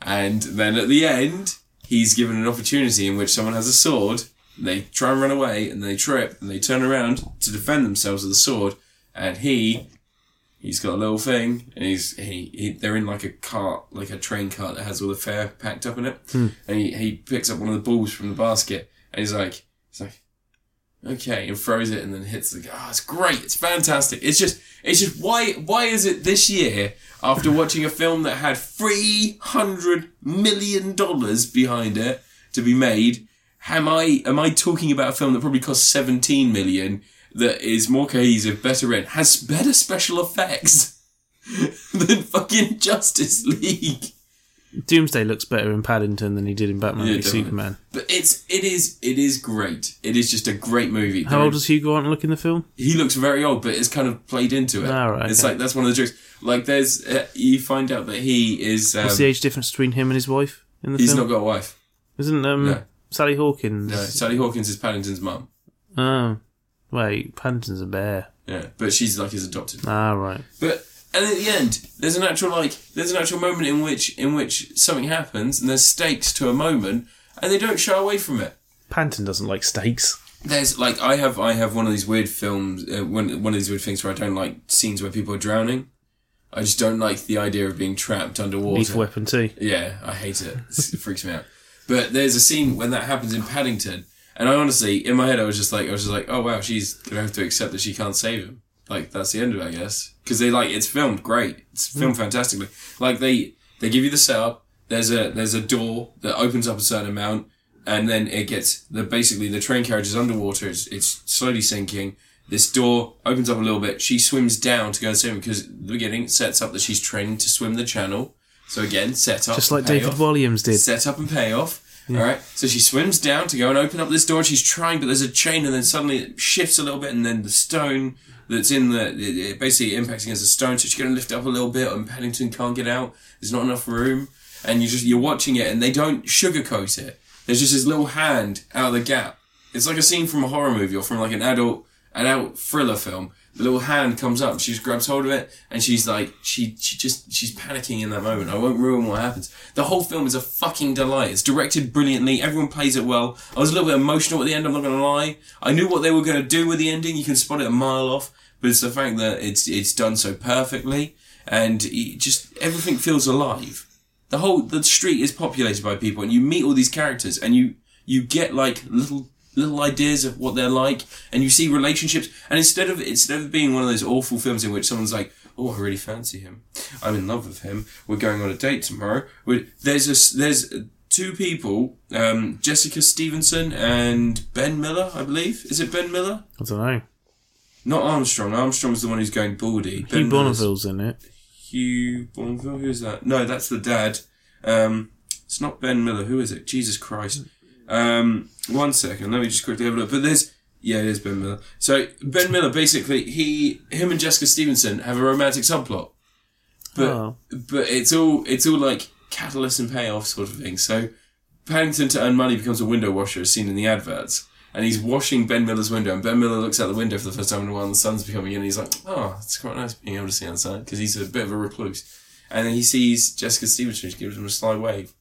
And then at the end, he's given an opportunity in which someone has a sword. They try and run away, and they trip, and they turn around to defend themselves with the sword. And he, he's got a little thing, and he's he, he they're in like a cart, like a train cart that has all the fair packed up in it. Hmm. And he, he picks up one of the balls from the basket, and he's like, he's like, okay, and throws it, and then hits the. Ah, it's great. It's fantastic. It's just, it's just why why is it this year after watching a film that had three hundred million dollars behind it to be made? Am I am I talking about a film that probably cost seventeen million that is more cohesive, better written, has better special effects *laughs* than fucking Justice League? Doomsday looks better in Paddington than he did in Batman Yeah, v. Superman. But it's it is it is great. It is just a great movie. How old does Hugh Grant look in the film? he looks very old, but it's kind of played into it. Ah, right, It's okay. like that's one of the jokes. Like there's uh, you find out that he is um, What's the age difference between him and his wife in the he's film? not got a wife. Isn't um, No. Sally Hawkins? No, Sally Hawkins is Paddington's mum. Oh, wait, Paddington's a bear. Yeah, but she's like his adopted. Ah, right. But and at the end, there's an actual like there's an actual moment in which in which something happens and there's stakes to a moment and they don't shy away from it. Paddington doesn't like stakes. There's like I have I have one of these weird films uh, one one of these weird things where I don't like scenes where people are drowning. I just don't like the idea of being trapped underwater. Lethal Weapon 2. Yeah, I hate it. It *laughs* freaks me out. But there's a scene when that happens in Paddington, and I honestly, in my head, I was just like, I was just like, oh wow, she's gonna have to accept that she can't save him. Like that's the end of it, I guess. Because they like it's filmed great. It's mm. filmed fantastically. Like they they give you the setup. There's a there's a door that opens up a certain amount, and then it gets the basically the train carriage is underwater. It's, it's slowly sinking. This door opens up a little bit. She swims down to go and swim because the beginning it sets up that she's trained to swim the channel. So again, set up Just like David payoff Williams did. set up and pay off. All right. So she swims down to go and open up this door. And she's trying, but there's a chain, and then suddenly it shifts a little bit, and then the stone that's in the it, it basically impacts against the stone. So she's going to lift up a little bit, and Paddington can't get out. There's not enough room, and you just you're watching it, and they don't sugarcoat it. There's just this little hand out of the gap. It's like a scene from a horror movie or from like an adult an adult thriller film. The little hand comes up, she just grabs hold of it, and she's like, she, she just, she's panicking in that moment. I won't ruin what happens. The whole film is a fucking delight. It's directed brilliantly. Everyone plays it well. I was a little bit emotional at the end, I'm not gonna lie. I knew what they were gonna do with the ending. You can spot it a mile off, but it's the fact that it's, it's done so perfectly, and just, everything feels alive. The whole, the street is populated by people, and you meet all these characters, and you, you get like little little ideas of what they're like, and you see relationships. And instead of instead of being one of those awful films in which someone's like, "Oh, I really fancy him. I'm in love with him. We're going on a date tomorrow." There's a there's two people, um, Jessica Stevenson and Ben Miller, I believe. Is it Ben Miller? I don't know. Not Armstrong. Armstrong's the one who's going baldy. Hugh Ben Bonneville's in it. Hugh Bonneville. Who's that? No, that's the dad. Um, it's not Ben Miller. Who is it? Jesus Christ. Um, one second. Let me just quickly have a look. But there's yeah, it is Ben Miller. So Ben Miller basically he him and Jessica Stevenson have a romantic subplot, but Oh. but it's all it's all like catalyst and payoff sort of thing. So Paddington to earn money becomes a window washer, as seen in the adverts. And he's washing Ben Miller's window, and Ben Miller looks out the window for the first time in a while, and the sun's becoming in, and he's like, "Oh, it's quite nice being able to see outside," because he's a bit of a recluse. And then he sees Jessica Stevenson, she gives him a sly wave.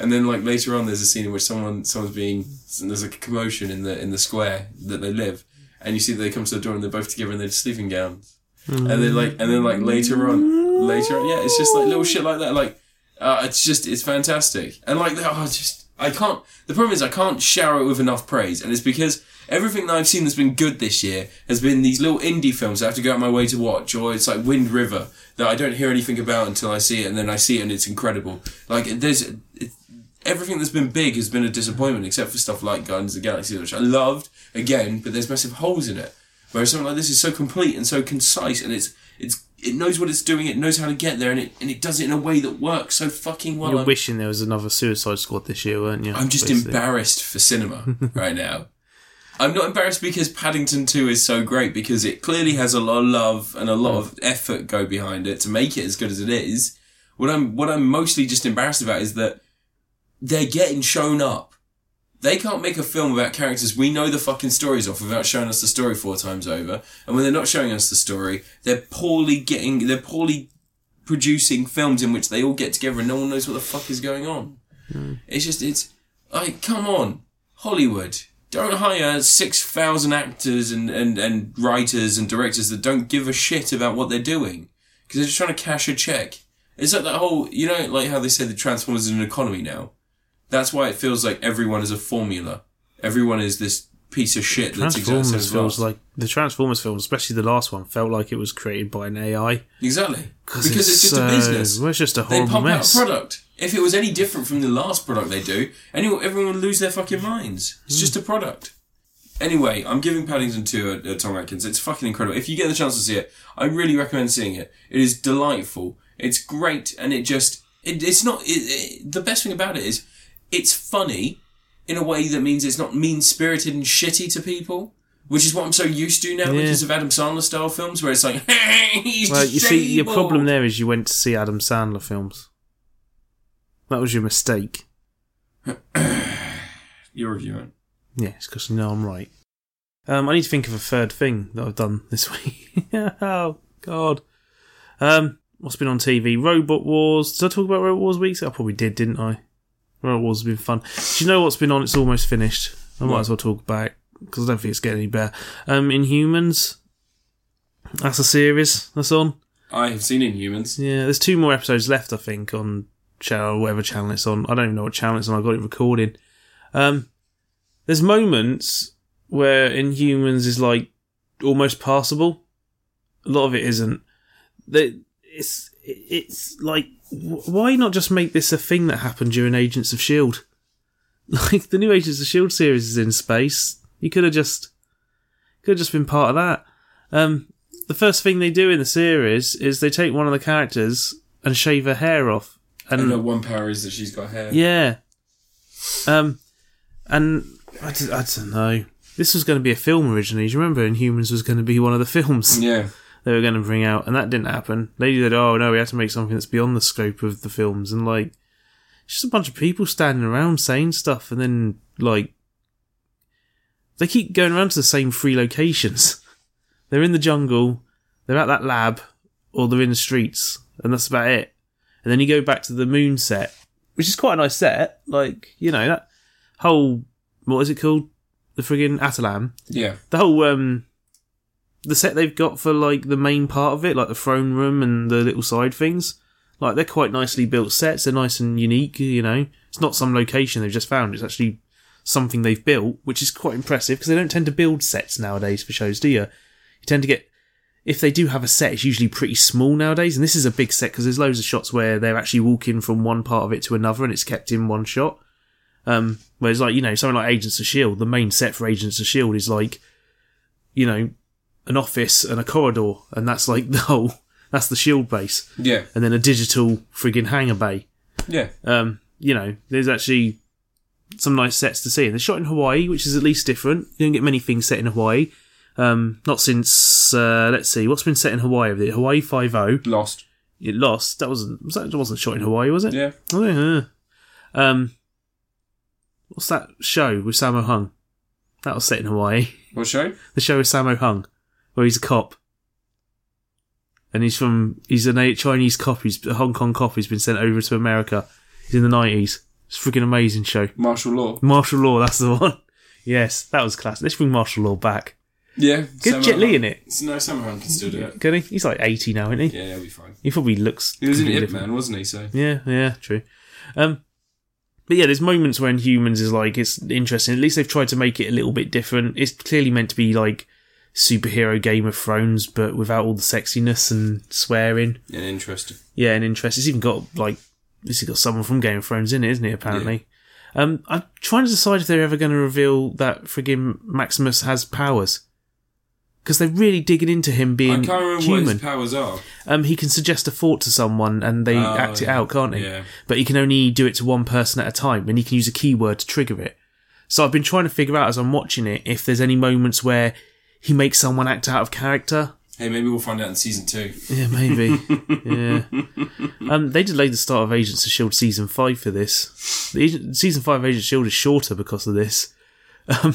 And then, like later on, there's a scene in which someone, someone's being, there's like a commotion in the in the square that they live, and you see that they come to the door, and they're both together in their sleeping gowns. And then like, and then like later on, later on, yeah, it's just like little shit like that. Like, uh, it's just, it's fantastic. And like, oh, just, I can't, the problem is I can't shower it with enough praise. And it's because everything that I've seen that's been good this year has been these little indie films I have to go out my way to watch, or it's like Wind River that I don't hear anything about until I see it, and then I see it and it's incredible. Like, there's, everything that's been big has been a disappointment, except for stuff like Guardians of the Galaxy, which I loved, again, but there's massive holes in it. Whereas something like this is so complete and so concise, and it's, it's, it knows what it's doing, it knows how to get there, and it, and it does it in a way that works so fucking well. You're I'm- wishing there was another Suicide Squad this year, weren't you? I'm just Basically. embarrassed for cinema *laughs* right now. I'm not embarrassed because Paddington 2 is so great because it clearly has a lot of love and a lot hmm. of effort go behind it to make it as good as it is. What I'm what I'm mostly just embarrassed about is that they're getting shown up. They can't make a film about characters we know the fucking stories of without showing us the story four times over. And when they're not showing us the story, they're poorly getting they're poorly producing films in which they all get together and no one knows what the fuck is going on. Hmm. It's just, it's, like, come on, Hollywood. Don't hire 6,000 actors and, and, and writers and directors that don't give a shit about what they're doing. Because they're just trying to cash a check. It's like that whole, you know, like how they say the Transformers is an economy now. That's why it feels like everyone is a formula. Everyone is this piece of shit that's exactly the Transformers last. like the Transformers film, especially the last one, felt like it was created by an AI Exactly. Because it's, just so- a business. Well, it's just a They horrible pump mess. out a product. If it was any different from the last product they do, anyone, everyone would lose their fucking minds. It's Hmm. just a product. Anyway, I'm giving Paddington 2 a, a Tom Atkins. It's fucking incredible. If you get the chance to see it, I really recommend seeing it. It is delightful. It's great, and it just, it, it's not, it, it, the best thing about it is, it's funny in a way that means it's not mean-spirited and shitty to people. Which is what I'm so used to now Yeah. because of Adam Sandler style films, where it's like, *laughs* he's Well, you see, your problem there is you went to see Adam Sandler films. That was your mistake. Your review it. Yeah, it's because you know I'm right. Um, I need to think of a third thing that I've done this *laughs* week. oh God. Um, what's been on TV? Robot Wars. Did I talk about Robot Wars weeks? I probably did, didn't I? Robot Wars has been fun. Do you know what's been on? It's almost finished. I might What? as well talk about it because I don't think it's getting any better. Um, Inhumans. That's a series that's on. I have seen Inhumans. Yeah, there's two more episodes left, I think, on channel, whatever channel it's on. I don't even know what channel it's on. I've got it recording. Um, there's moments where Inhumans is like almost passable. A lot of it isn't. They- It's it's like why not just make this a thing that happened during Agents of Shield? *laughs* Like the new Agents of Shield series is in space. You could have just could have just been part of that. Um, the first thing they do in the series is they take one of the characters and shave her hair off. And And her one power is that she's got hair. yeah, Um, and I don't know. This was going to be a film originally. Do you remember? Inhumans was going to be one of the films Yeah. They were going to bring out, and that didn't happen. They said, "Oh no, we have to make something that's beyond the scope of the films," and like, it's just a bunch of people standing around saying stuff, and then like, they keep going around to the same three locations. *laughs* They're in the jungle, they're at that lab, or they're in the streets, and that's about it. And then you go back to the moon set, which is quite a nice set. Like, you know, that whole what is it called? The friggin' Attilan Yeah. the whole um the set they've got for like the main part of it, like the throne room and the little side things, like they're quite nicely built sets. They're nice and unique. You know, it's not some location they've just found. It's actually something they've built, which is quite impressive because they don't tend to build sets nowadays for shows, do you? You tend to get if they do have a set, it's usually pretty small nowadays. And this is a big set because there's loads of shots where they're actually walking from one part of it to another, and it's kept in one shot. Um, whereas, like you know, something like Agents of Shield, the main set for Agents of Shield is like, you know, an office and a corridor, and that's like *laughs* the whole. That's the Shield base, Yeah. and then a digital friggin' hangar bay. Yeah. Um, you know, there's actually some nice sets to see. And they're shot in Hawaii, which is at least different. You don't get many things set in Hawaii. Um, not since uh, let's see, what's been set in Hawaii? The Hawaii Five O. Lost. It lost. That wasn't was that wasn't shot in Hawaii, was it? Yeah. Oh, yeah. Um, what's that show with Sammo Hung? That was set in Hawaii. What show? The show with Sammo Hung, where he's a cop, and he's from he's a Chinese cop. He's a Hong Kong cop. He's been sent over to America. He's in the nineties. It's a freaking amazing show. Martial law. Martial Law. That's the *laughs* one. Yes, that was classic. Let's bring Martial Law back. Yeah. Get Jet Li in it. No, Sammo Hung can still do it. Can he? He's like eighty now, isn't he? Yeah, he'll be fine. He probably looks. He was in Ip. Man, wasn't he? So Yeah, yeah, true. Um, but yeah, there's moments when humans is like it's interesting. At least they've tried to make it a little bit different. It's clearly meant to be like superhero Game of Thrones, but without all the sexiness and swearing. yeah, interesting. Yeah, and interest. It's even got like has got someone from Game of Thrones in it, isn't it? Apparently. Um, I'm trying to decide if they're ever going to reveal that friggin' Maximus has powers. Because they're really digging into him I being can't remember what human. his powers are. Um, he can suggest a thought to someone and they Oh, act it yeah. out, can't he? Yeah. But he can only do it to one person at a time, and he can use a keyword to trigger it. So I've been trying to figure out as I'm watching it if there's any moments where he makes someone act out of character. Hey, maybe we'll find out in season two. Yeah, maybe. *laughs* yeah. Um, they delayed the start of Agents of Shield season five for this. The agent, season five of Agents of Shield is shorter because of this. Um,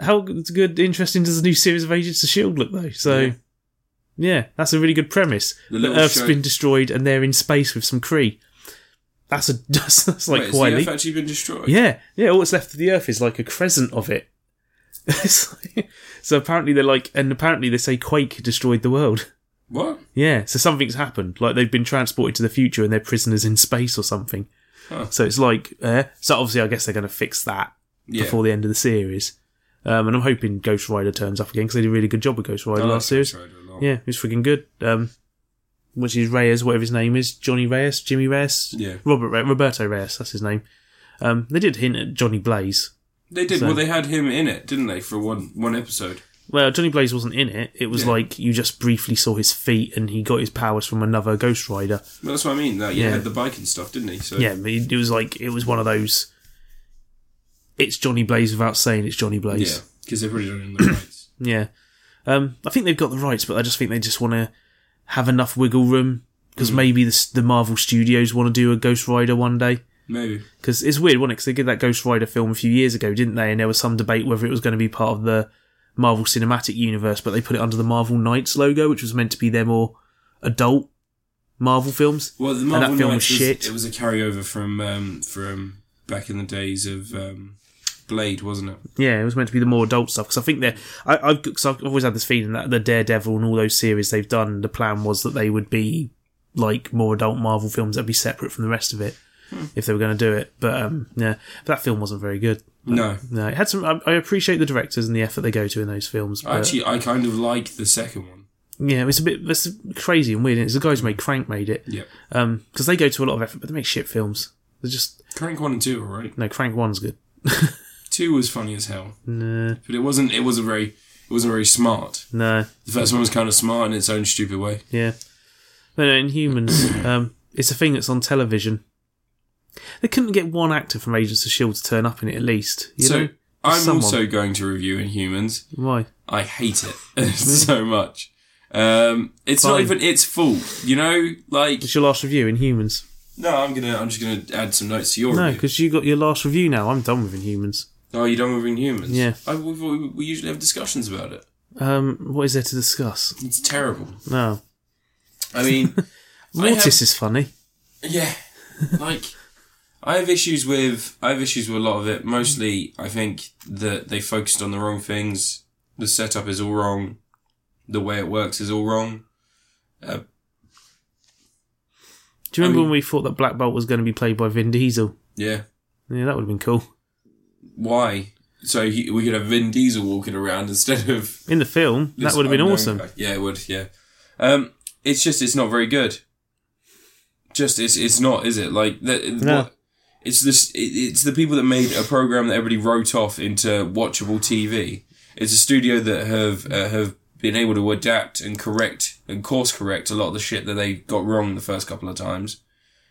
how good, interesting does the new series of Agents of Shield look though? So. Yeah. Yeah, that's a really good premise. The The, Earth's show- been destroyed and they're in space with some Kree. That's a *laughs* that's, that's like Wait, has quite the elite. Earth actually been destroyed? Yeah, yeah. All that's left of the Earth is like a crescent of it. *laughs* So apparently they're like, and apparently they say Quake destroyed the world. What? Yeah, so something's happened. Like they've been transported to the future and they're prisoners in space or something. Huh. So it's like, uh, so obviously I guess they're going to fix that Yeah. before the end of the series. Um, and I'm hoping Ghost Rider turns up again because they did a really good job with Ghost Rider I like last series. Rider. Yeah, it was freaking good. Um, which is Reyes, whatever his name is, Johnny Reyes, Jimmy Reyes, Yeah. Robert Re- Roberto Reyes, that's his name. Um, they did hint at Johnny Blaze. They did. So- Well, they had him in it, didn't they, for one one episode? Well, Johnny Blaze wasn't in it. It was Yeah. like you just briefly saw his feet, and he got his powers from another Ghost Rider. Well, that's what I mean. That, yeah, had the bike and stuff, didn't he? So Yeah, it was like it was one of those. It's Johnny Blaze without saying it's Johnny Blaze. yeah, because they've already done the rights. *clears throat* Yeah. Um, I think they've got the rights, but I just think they just want to have enough wiggle room because maybe the, the Marvel Studios want to do a Ghost Rider one day. Maybe. Because it's weird, wasn't it? Because they did that Ghost Rider film a few years ago, didn't they? And there was some debate whether it was going to be part of the Marvel Cinematic Universe, but they put it under the Marvel Knights logo, which was meant to be their more adult Marvel films. Well, the And that film Knights was shit. It was a carryover from um, from back in the days of um, Blade, wasn't it? Yeah, it was meant to be the more adult stuff. Because I think they're, I, I've, cause I've always had this feeling that the Daredevil and all those series they've done, the plan was that they would be like more adult Marvel films that'd be separate from the rest of it if they were going to do it. But um, yeah, but that film wasn't very good. No. No, it had some. I, I appreciate the directors and the effort they go to in those films. But, Actually, I kind of like the second one. yeah, it's a bit it's crazy and weird. It's the guys who made Crank made it. Yeah. Um, because they go to a lot of effort, but they make shit films. They're just Crank one and two, all right. no. Crank one's good. *laughs* Two was funny as hell, Nah, but it wasn't. It wasn't very. It wasn't very smart. no. The first one was kind of smart in its own stupid way. Yeah. But no, Inhumans, *coughs* um, it's a thing that's on television. They couldn't get one actor from Agents of Shield to turn up in it at least. You so know I'm someone. also going to review Inhumans. why? I hate it *laughs* so much. Um, it's not even its fault, you know. Like, It's your last review Inhumans. no, I'm gonna, I'm just gonna add some notes to your No, because you got your last review now. I'm done with Inhumans. Oh, you're done with Inhumans? Yeah. I, we, we, we usually have discussions about it. Um, what is there to discuss? It's terrible. No, I mean, *laughs* I Mortis have- is funny. Yeah, like I have issues with I have issues with a lot of it. Mostly, I think that they focused on the wrong things. The setup is all wrong. The way it works is all wrong. Uh, Do you remember I mean- when we thought that Black Bolt was going to be played by Vin Diesel? yeah, Yeah, that would have been cool. why? So he, we could have Vin Diesel walking around *laughs* instead of In the film, that would have been awesome. Yeah, it would. Yeah. Um, it's just it's not very good. Just it's it's not, is it? Like that. No. What, it's this. It's the people that made a program that everybody wrote off into watchable TV. It's a studio that have uh, have been able to adapt and correct and course correct a lot of the shit that they got wrong the first couple of times,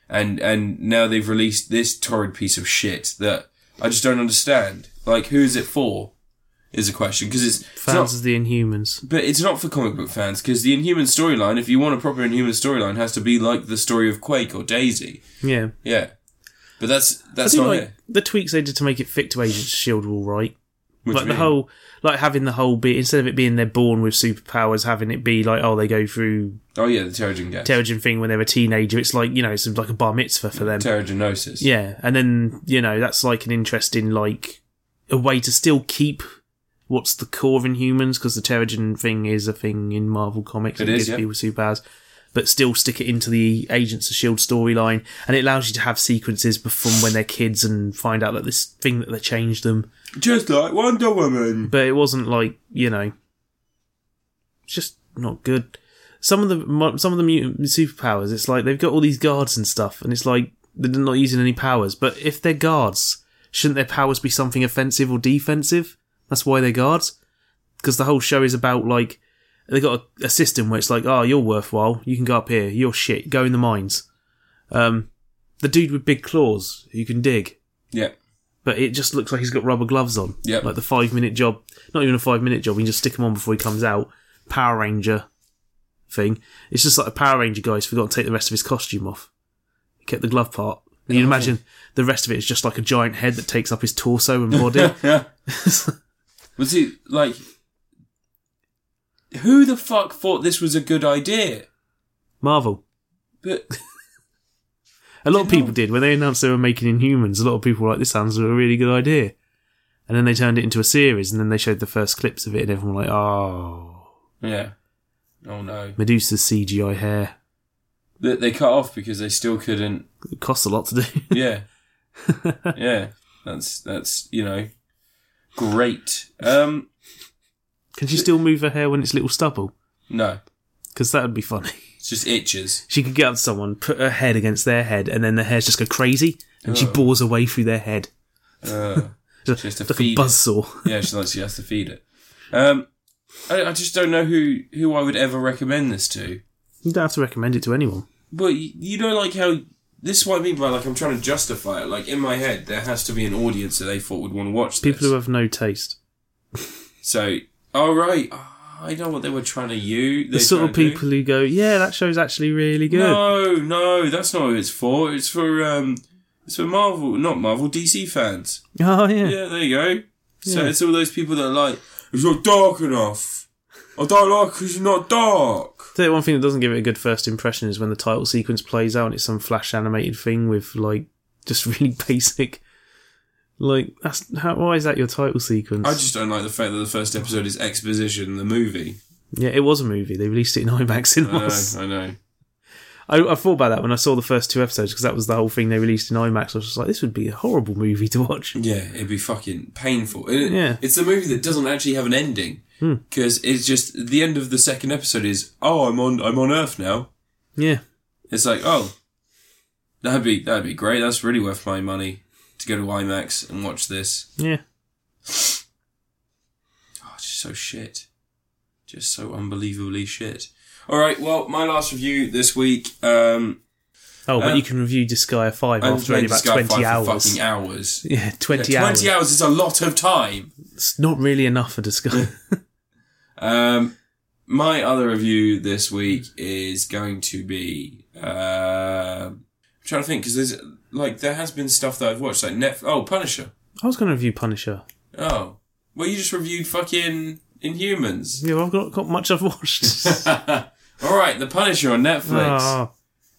and and now they've released this torrid piece of shit that I just don't understand. Like, who is it for? Is a question because it's, it's not- Fans of the Inhumans. but it's not for comic book fans because the Inhuman storyline, if you want a proper Inhuman storyline, has to be like the story of Quake or Daisy. Yeah. Yeah, but that's I that's do not like it. the tweaks they did to make it fit to Agents of Shield were all right. What like the mean? whole, like having the whole bit instead of it being they're born with superpowers, having it be like oh they go through Oh yeah, the Terrigen gas, Terrigen thing when they're a teenager. It's like you know it's like a bar mitzvah for them. Terrigenesis. Yeah, and then you know that's like an interesting like a way to still keep what's the core of Inhumans because the Terrigen thing is a thing in Marvel comics. It and is, gives yeah. people superpowers, but still stick it into the Agents of Shield storyline, and it allows you to have sequences from when they're kids and find out that this thing that they changed them. just like Wonder Woman. But it wasn't like you know, it's just not good. Some of the some of the mutant superpowers, it's like they've got all these guards and stuff, and it's like they're not using any powers. But if they're guards, shouldn't their powers be something offensive or defensive? That's why they're guards. Because the whole show is about like they got a, a system where it's like, oh, you're worthwhile. You can go up here. You're shit. Go in the mines. Um, the dude with big claws who can dig Yeah, but it just looks like he's got rubber gloves on. Yep. Like the five minute job, not even a five minute job, you can just stick him on before he comes out. Power Ranger thing. It's just like a Power Ranger guy's forgot to take the rest of his costume off. He kept the glove part. And you'd Oh. imagine the rest of it is just like a giant head that takes up his torso and body. *laughs* yeah. *laughs* Was it like who the fuck thought this was a good idea? Marvel. But *laughs* A lot of people did. When they announced they were making Inhumans, a lot of people were like, this sounds like a really good idea. And then they turned it into a series, and then they showed the first clips of it, and everyone was like, oh, yeah, oh no, Medusa's CGI hair. they, they cut off because they still couldn't It costs a lot to do. *laughs* yeah, *laughs* yeah. That's that's you know great. Um, Can she still move her hair when it's little stubble? no, Because that would be funny. *laughs* it's just itches. She could get up to someone, put her head against their head, and then their hairs just go crazy, and she Oh. bores her way through their head. Uh, *laughs* Just, She has to like a feed it. buzzsaw. yeah, she like she has to feed it. Um, I, I just don't know who who I would ever recommend this to. You don't have to recommend it to anyone. But you, you know, like how this is what I mean by like I'm trying to justify it. Like in my head, there has to be an audience that they thought would want to watch this. People who have no taste. So, oh right, oh, I know what they were trying to use. The sort of people who go, yeah, that show's actually really good. No, no, that's not who it's for. It's for um, it's for Marvel, not Marvel, DC fans. Oh, yeah. Yeah, there you go. So Yeah. it's all those people that are like, it's not dark enough. I don't like because you're not dark. The one thing that doesn't give it a good first impression is when the title sequence plays out and it's some flash animated thing with, like, just *laughs* really basic. Like, that's how, why is that your title sequence? I just don't like the fact that the first episode is exposition, the movie. Yeah, it was a movie. They released it in *laughs* IMAX I know. I know. I, I thought about that when I saw the first two episodes because that was the whole thing they released in IMAX. I was just like, this would be a horrible movie to watch. Yeah, it'd be fucking painful. It- Yeah. It's a movie that doesn't actually have an ending. Hmm. Because it's just, the end of the second episode is, oh, I'm on, I'm on Earth now. Yeah, It's like, oh, that'd be, that'd be great. That's really worth my money to go to IMAX and watch this. yeah. Oh, it's just so shit. Just so unbelievably shit. All right, well, my last review this week. Um, Oh, but Um, you can review Disgaea 5 I've after only about Disgaea 20 5 for hours. fucking hours. *laughs* Yeah, 20 Yeah, hours. 20 hours is a lot of time. It's not really enough for Disgaea. *laughs* Um, my other review this week is going to be, uh, trying to think, because there's, like, there has been stuff that I've watched, like Netflix. oh, Punisher. I was going to review Punisher. Oh. Well, you just reviewed fucking Inhumans. Yeah, well, I've got, got much I've watched. *laughs* Alright, The Punisher on Netflix. oh,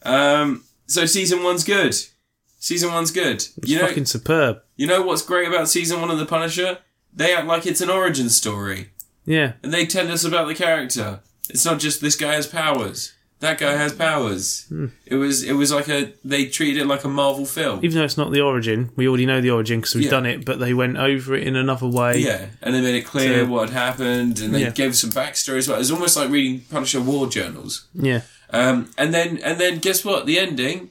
Um, so season one's good. Season one's good. it's You know, fucking superb. you know what's great about season one of The Punisher? They act like it's an origin story. Yeah. And they tell us about the character. It's not just this guy has powers. That guy has powers. Hmm. It was it was like a they treated it like a Marvel film. Even though it's not the origin, we already know the origin because we've Yeah. done it, but they went over it in another way. Yeah, and they made it clear So- what had happened, and they Yeah. gave some backstory as well. It was almost like reading Punisher war journals. Yeah. Um, and then and then guess what? The ending,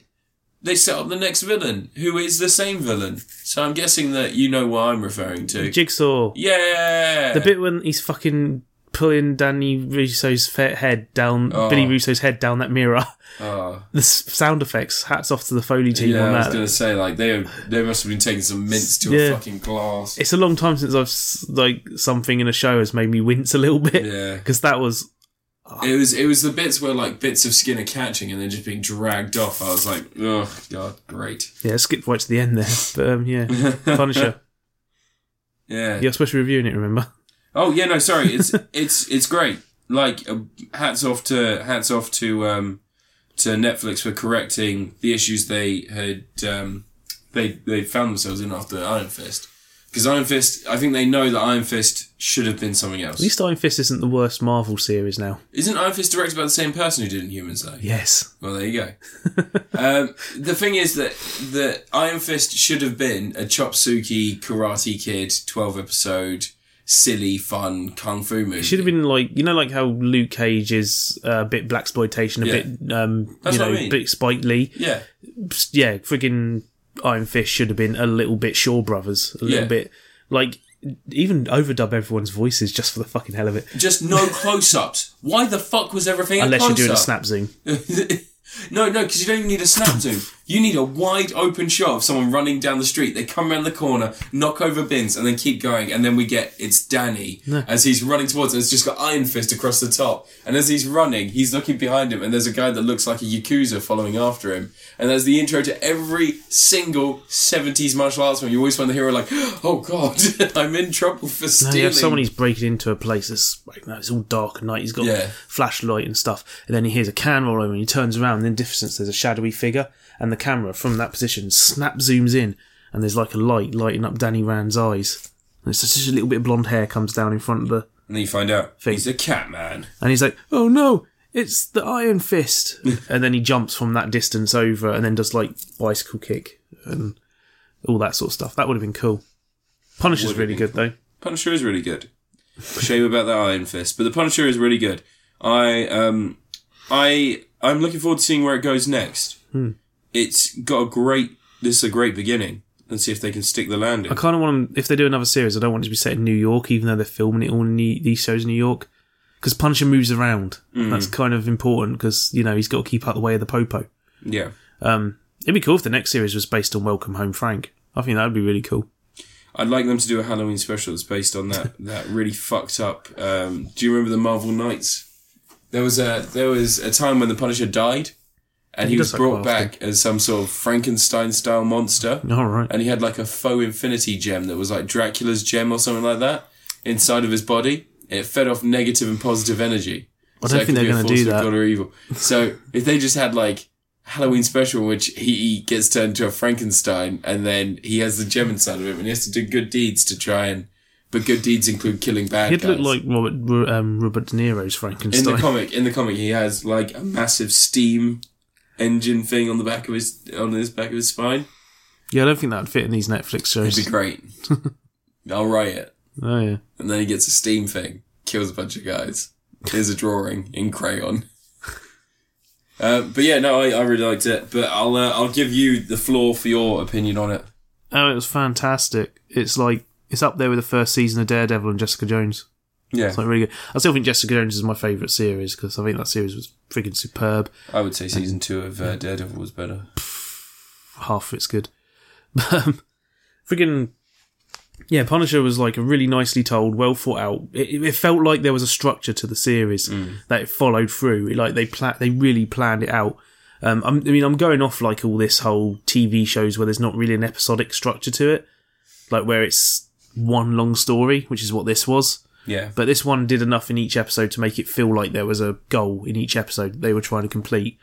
they set up the next villain, who is the same villain. So I'm guessing that you know what I'm referring to. Jigsaw. Yeah, The bit when he's fucking pulling Danny Russo's head down, Oh. Billy Russo's head down that mirror. *laughs* Oh, The s- sound effects. Hats off to the Foley team yeah, on that. I was gonna say like they they must have been taking some mints to Yeah. a fucking glass. It's a long time since I've like something in a show has made me wince a little bit Yeah. because that was It was it was the bits where like bits of skin are catching and then just being dragged off. I was like, oh god, great. yeah. skip right to the end there, but um, yeah, *laughs* Punisher. Yeah. You're supposed to be reviewing it, remember? Oh yeah, no, sorry. It's *laughs* it's it's great. Like uh, hats off to hats off to um to Netflix for correcting the issues they had um they they found themselves in after Iron Fist. Because Iron Fist, I think they know that Iron Fist should have been something else. At least Iron Fist isn't the worst Marvel series now. Isn't Iron Fist directed by the same person who did Inhumans though? Yes. Well, there you go. *laughs* um, the thing is that that Iron Fist should have been a Chop Socky Karate Kid twelve episode silly fun kung fu movie. It should have been like you know, like how Luke Cage is uh, a bit blaxploitation, a Yeah. bit um, That's you know, I mean. bit Spike Lee. Yeah, Yeah, friggin' Iron Fist should have been a little bit Shaw Brothers, a little Yeah. bit like even overdub everyone's voices just for the fucking hell of it. just no *laughs* close ups. Why the fuck was everything Unless you're doing a snap zoom. *laughs* no, no, because you don't even need a snap *laughs* zoom. You need a wide open shot of someone running down the street. They come around the corner, knock over bins, and then keep going. And then we get it's Danny as he's running towards us. It's just got Iron Fist across the top. And as he's running, he's looking behind him, and there's a guy that looks like a yakuza following after him. And there's the intro to every single 70s martial arts film. You always find the hero like, *gasps* oh god, *laughs* I'm in trouble for No, stealing. you have someone who's breaking into a place that's like, no, it's all dark at night. He's got Yeah. flashlight and stuff, and then he hears a can roll over, and he turns around, and in distance there's a shadowy figure, and the camera from that position snap zooms in, and there's like a light lighting up Danny Rand's eyes, and it's just a little bit of blonde hair comes down in front of the, and then you find out Thing. he's a cat man. and he's like, oh no. It's the Iron Fist, *laughs* and then he jumps from that distance over, and then does like bicycle kick and all that sort of stuff. That would have been cool. Punisher's have really been good though. Punisher is really good. Shame about the Iron Fist, but the Punisher is really good. I um, I I'm looking forward to seeing where it goes next. Hmm. It's got a great. This is a great beginning. Let's see if they can stick the landing. I kind of want them, if they do another series, I don't want it to be set in New York, even though they're filming it all in New, these shows in New York. Because Punisher moves around. Mm. That's kind of important because, you know, he's got to keep out the way of the popo. Yeah, Um, it'd be cool if the next series was based on Welcome Home Frank. I think that would be really cool. I'd like them to do a Halloween special that's based on that *laughs* that really fucked up. Um, do you remember the Marvel Knights? There was a there was a time when the Punisher died, and He he, was brought often. back as some sort of Frankenstein style monster. All right. and he had like a faux infinity gem that was like Dracula's gem or something like that inside of his body. It fed off negative and positive energy. I don't it think they're going to do that. Good or evil. So if they just had like Halloween special, which he gets turned into a Frankenstein, and then he has the gem inside of him, and he has to do good deeds to try and. But good deeds include killing bad He'd guys. look like Robert, um, Robert De Niro's Frankenstein. in the comic, in the comic, he has like a massive steam engine thing on the back of his on his back of his spine. yeah, I don't think that would fit in these Netflix shows. It'd be great. *laughs* I'll write it. Oh, yeah. And then he gets a steam thing, kills a bunch of guys. Here's a drawing in crayon. *laughs* Uh, but yeah, no, I, I really liked it. But I'll uh, I'll give you the floor for your opinion on it. Oh, it was fantastic. It's like, it's up there with the first season of Daredevil and Jessica Jones. Yeah, It's like really good. I still think Jessica Jones is my favourite series because I think that series was freaking superb. I would say season two of uh, Daredevil was better. half of it's good. *laughs* Um, Friggin' yeah, Punisher was like a really nicely told, well thought out. It, it felt like there was a structure to the series that it followed through. Like they pla- they really planned it out. Um, I'm, I mean, I'm going off like all this whole TV shows where there's not really an episodic structure to it, like where it's one long story, which is what this was. Yeah, But this one did enough in each episode to make it feel like there was a goal in each episode they were trying to complete.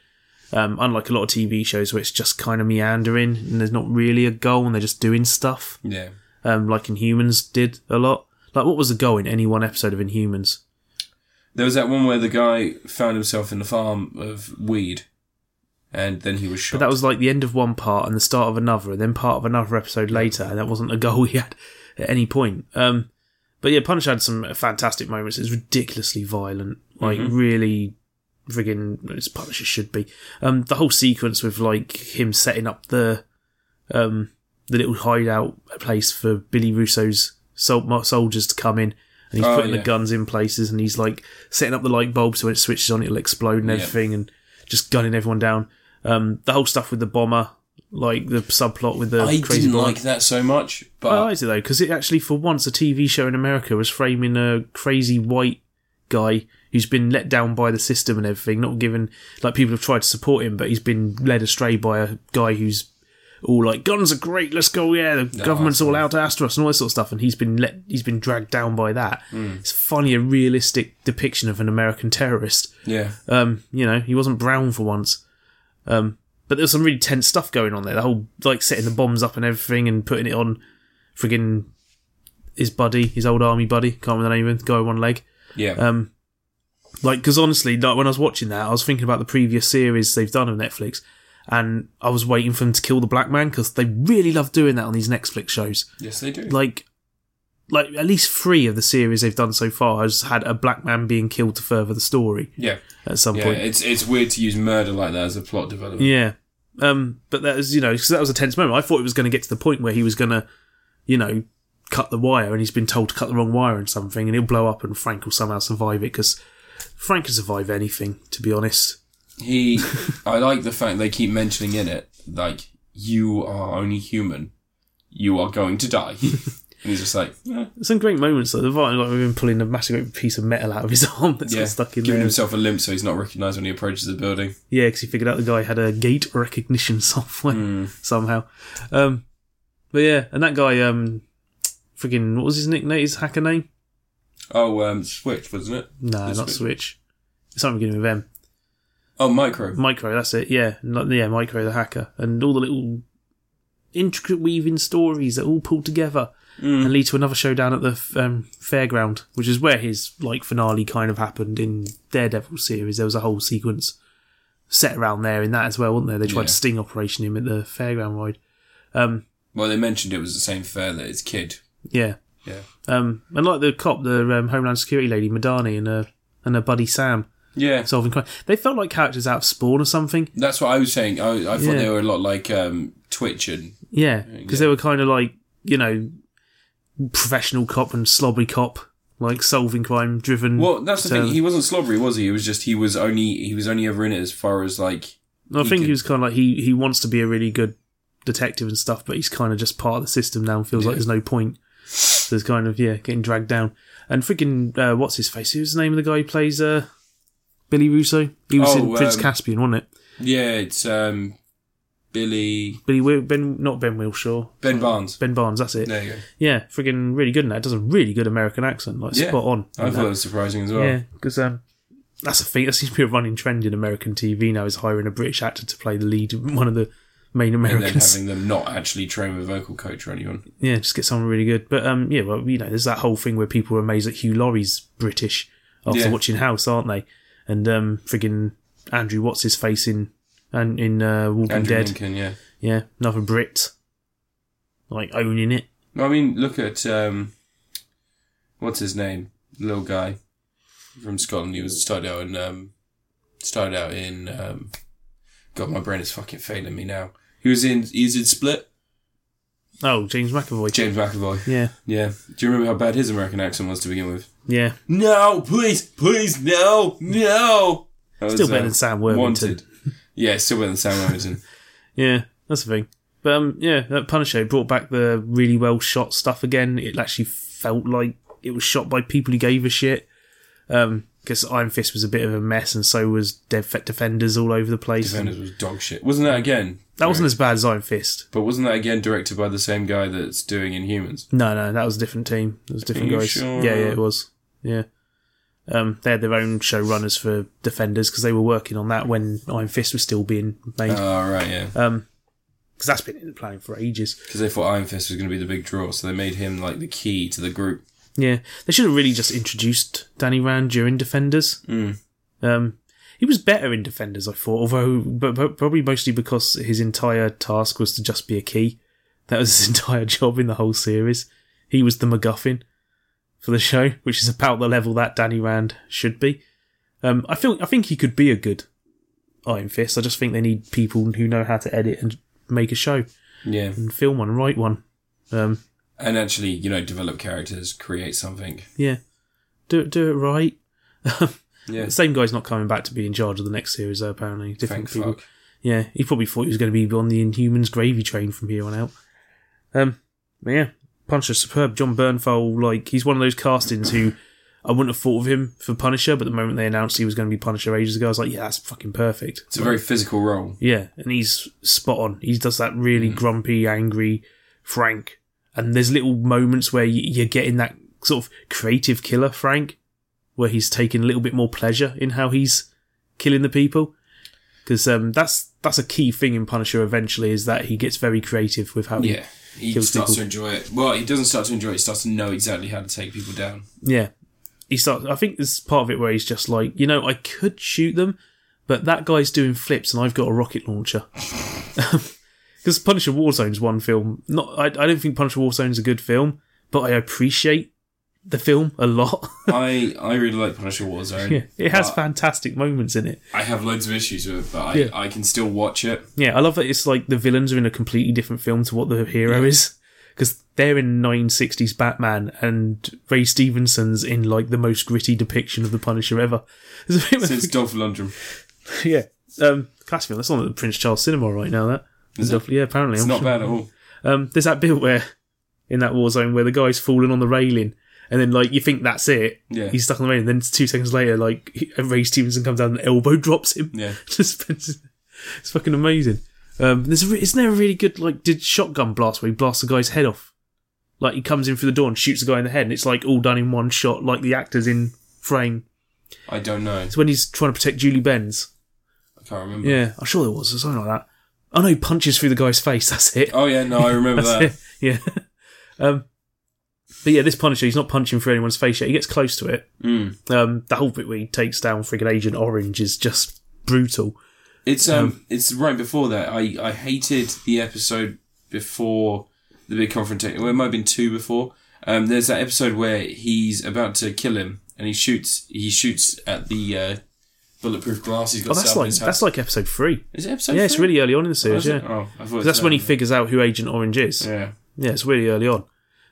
Um, unlike a lot of TV shows where it's just kind of meandering and there's not really a goal and they're just doing stuff, yeah. um, like Inhumans did a lot. Like, what was the goal in any one episode of Inhumans? There was that one where the guy found himself in a farm of weed, and then he was shot. But that was like the end of one part and the start of another, and then part of another episode later, and that wasn't a goal *laughs* he had at any point. Um, but yeah, Punisher had some fantastic moments. It's ridiculously violent, like really friggin' as Punisher should be. Um, the whole sequence with like him setting up the um the little hideout place for Billy Russo's sol- soldiers to come in. And he's Oh, putting yeah. the guns in places, and he's like setting up the light bulb so when it switches on, it'll explode and Yeah. everything, and just gunning everyone down. Um, the whole stuff with the bomber, like the subplot with the I crazy didn't like that so much, but I liked it though because it actually, for once, a TV show in America was framing a crazy white guy who's been let down by the system and everything. Not given like people have tried to support him, but he's been led astray by a guy who's all like guns are great, let's go, yeah, the government's all out after us and all this sort of stuff. And he's been let, he's been dragged down by that. It's funny a realistic depiction of an American terrorist. yeah, Um, you know, he wasn't brown for once. Um, but there was some really tense stuff going on there. The whole like setting the bombs up and everything and putting it on friggin' his buddy, his old army buddy. Can't remember the name of him. The guy with one leg. yeah, Um, like because honestly, like when I was watching that, I was thinking about the previous series they've done on Netflix, and I was waiting for them to kill the black man because they really love doing that on these Netflix shows. yes, they do. Like, like at least three of the series they've done so far has had a black man being killed to further the story yeah, at some yeah. point. It's it's weird to use murder like that as a plot development. Yeah. Um, but that was, you know, because that was a tense moment. I thought it was going to get to the point where he was going to, you know, cut the wire and he's been told to cut the wrong wire and something and he'll blow up and Frank will somehow survive it because Frank can survive anything, to be honest. He, *laughs* I like the fact they keep mentioning in it, like you are only human, you are going to die, *laughs* and he's just like, eh, Some great moments though. The violin, like him pulling a massive piece of metal out of his *laughs* arm that's yeah, got stuck in giving there. himself a limp so he's not recognised when he approaches the building. Yeah, because he figured out the guy had a gait recognition *laughs* software Hmm. somehow. Um, but yeah, and that guy, um, friggin' what was his nickname? His hacker name? Oh, um, Switch wasn't it? Nah, The not Switch. Switch. It's something beginning with M. Oh, Micro. Micro, that's it. Yeah, yeah, Micro the hacker, and all the little intricate weaving stories that all pull together and lead to another showdown at the um, fairground, which is where his like finale kind of happened in Daredevil series. There was a whole sequence set around there in that as well, wasn't there? They tried Yeah. to sting operation him at the fairground ride. Um, Well, they mentioned it was the same fair that his kid. yeah, Yeah. um, and like the cop, the um, Homeland Security lady, Madani, and her and her buddy Sam Yeah, solving crime. They felt like characters out of Spawn or something. that's what I was saying. I, I thought Yeah. they were a lot like um, Twitch and Yeah, because they were kind of like you know professional cop and slobbery cop, like solving crime driven. well, that's the thing. He wasn't slobbery, was he? It was just he was only he was only ever in it as far as like I he think could- he was kind of like he he wants to be a really good detective and stuff, but he's kind of just part of the system now and feels like there's no point. So there's kind of yeah getting dragged down. And freaking uh, what's his face? Who's the name of the guy who plays uh, Billy Russo? He was Oh, in Prince um, Caspian, wasn't it? yeah, it's um, Billy Billy Wi- Ben, not Ben Whishaw, Ben Barnes. Ben Barnes. That's it. There you go. Yeah, freaking really good in that. Does a really good American accent, like Yeah. spot on. I in thought that. that was surprising as well. Yeah, because um, that's a thing. That seems to be a running trend in American TV now. Is hiring a British actor to play the lead, *laughs* one of the main And then Americans. having them not actually train with a vocal coach or anyone. yeah, just get someone really good. But um, yeah, well, you know, there's that whole thing where people are amazed that Hugh Laurie's British after Yeah. watching House, aren't they? And um, friggin' Andrew, what's his face in and in uh, Walking Andrew Dead? Lincoln, yeah. Yeah, another Brit, like owning it. I mean, look at um, what's his name, the little guy from Scotland. He was started out in um, started out in um, God, my brain is fucking failing me now. He was in he's in Split. Oh, James McAvoy. James McAvoy. Yeah, Yeah. Do you remember how bad his American accent was to begin with? yeah. No, please, please, no, no. That Still was, better uh, than Sam Worthington. Wanted. Yeah, still better than Sam Worthington. Yeah, that's the thing. But um, yeah, that Punisher brought back the really well shot stuff again. It actually felt like it was shot by people who gave a shit. Um, because Iron Fist was a bit of a mess, and so was Dev- Defenders all over the place. Defenders was dog shit. Wasn't that again? that wasn't as bad as Iron Fist. But wasn't that again directed by the same guy that's doing Inhumans? No, no, that was a different team. It was different guys. sure? Yeah, yeah, it was. Yeah. Um, they had their own showrunners for Defenders because they were working on that when Iron Fist was still being made. Oh, right, yeah. Um, because that's been in the planning for ages. Because they thought Iron Fist was going to be the big draw, so they made him like the key to the group. Yeah, they should have really just introduced Danny Rand during Defenders. Mm. Um, he was better in Defenders, I thought, although but, but probably mostly because his entire task was to just be a key. That was his *laughs* entire job in the whole series. He was the MacGuffin for the show, which is about the level that Danny Rand should be. Um, I feel I think he could be a good Iron Fist. I just think they need people who know how to edit and make a show Yeah. and film one and write one. Um, And actually, you know, develop characters, create something. yeah, do it do it right. *laughs* Yeah. The same guy's not coming back to be in charge of the next series, though, apparently. Different Thank people. fuck. Yeah, he probably thought he was going to be on the Inhumans gravy train from here on out. Um, but yeah, Punisher superb. Jon Bernthal, like, he's one of those castings who I wouldn't have thought of him for Punisher, but the moment they announced he was going to be Punisher ages ago, I was like, yeah, that's fucking perfect. It's a very physical role. Yeah, and he's spot on. He does that really grumpy, angry, frank. And there's little moments where you're getting that sort of creative killer Frank, where he's taking a little bit more pleasure in how he's killing the people. Because um, that's that's a key thing in Punisher. Eventually, is that he gets very creative with how Yeah. He Kills starts people. to enjoy it. Well, he doesn't start to enjoy it. He starts to know exactly how to take people down. Yeah. He starts I think there's part of it where he's just like, you know, I could shoot them, but that guy's doing flips and I've got a rocket launcher. *laughs* Because Punisher Warzone's one film. Not I, I don't think Punisher Warzone's a good film, but I appreciate the film a lot. *laughs* I I really like Punisher Warzone. yeah, it has fantastic moments in it. I have loads of issues with it, but I, Yeah. I can still watch it. Yeah, I love that it's like the villains are in a completely different film to what the hero is. Because they're in 960s Batman and Ray Stevenson's in like the most gritty depiction of the Punisher ever. *laughs* There's a bit where- Since Dolph Lundgren. *laughs* Yeah. Um, classic film. That's on at the Prince Charles Cinema right now. That Is Stuff- yeah, apparently. It's I'm not sure. bad at all. Um, there's that bit where in that war zone where the guy's falling on the railing, and then like you think that's it. Yeah. He's stuck on the rain. And Then two seconds later, like he- Ray Stevenson comes down and elbow *laughs* drops him. Yeah. *laughs* Just it's fucking amazing. Um, there's a, isn't there a really good like did shotgun blast where he blasts the guy's head off? Like he comes in through the door and shoots the guy in the head, and it's like all done in one shot, like the actors in frame. I don't know. It's when he's trying to protect Julie Benz. I can't remember. Yeah, I'm sure there was or something like that. Oh no, he punches through the guy's face. *laughs* That's it. Oh yeah, no, I remember that. It. Yeah. Um, but yeah, this Punisher, he's not punching through anyone's face yet. He gets close to it. Mm. Um, the whole bit where he takes down friggin' Agent Orange is just brutal. It's um, it's right before that. I I hated the episode before the big confrontation. Well, it might have been two before. Um, there's that episode where he's about to kill him, and he shoots. He shoots at the uh, bulletproof glass. He's got Oh, that's like that's like episode three. Is it episode? Yeah, it's really early on in the Oh, series. it? yeah, Oh, I thought it was that's when he figures out who Agent Orange is. Yeah. Yeah, it's really early on.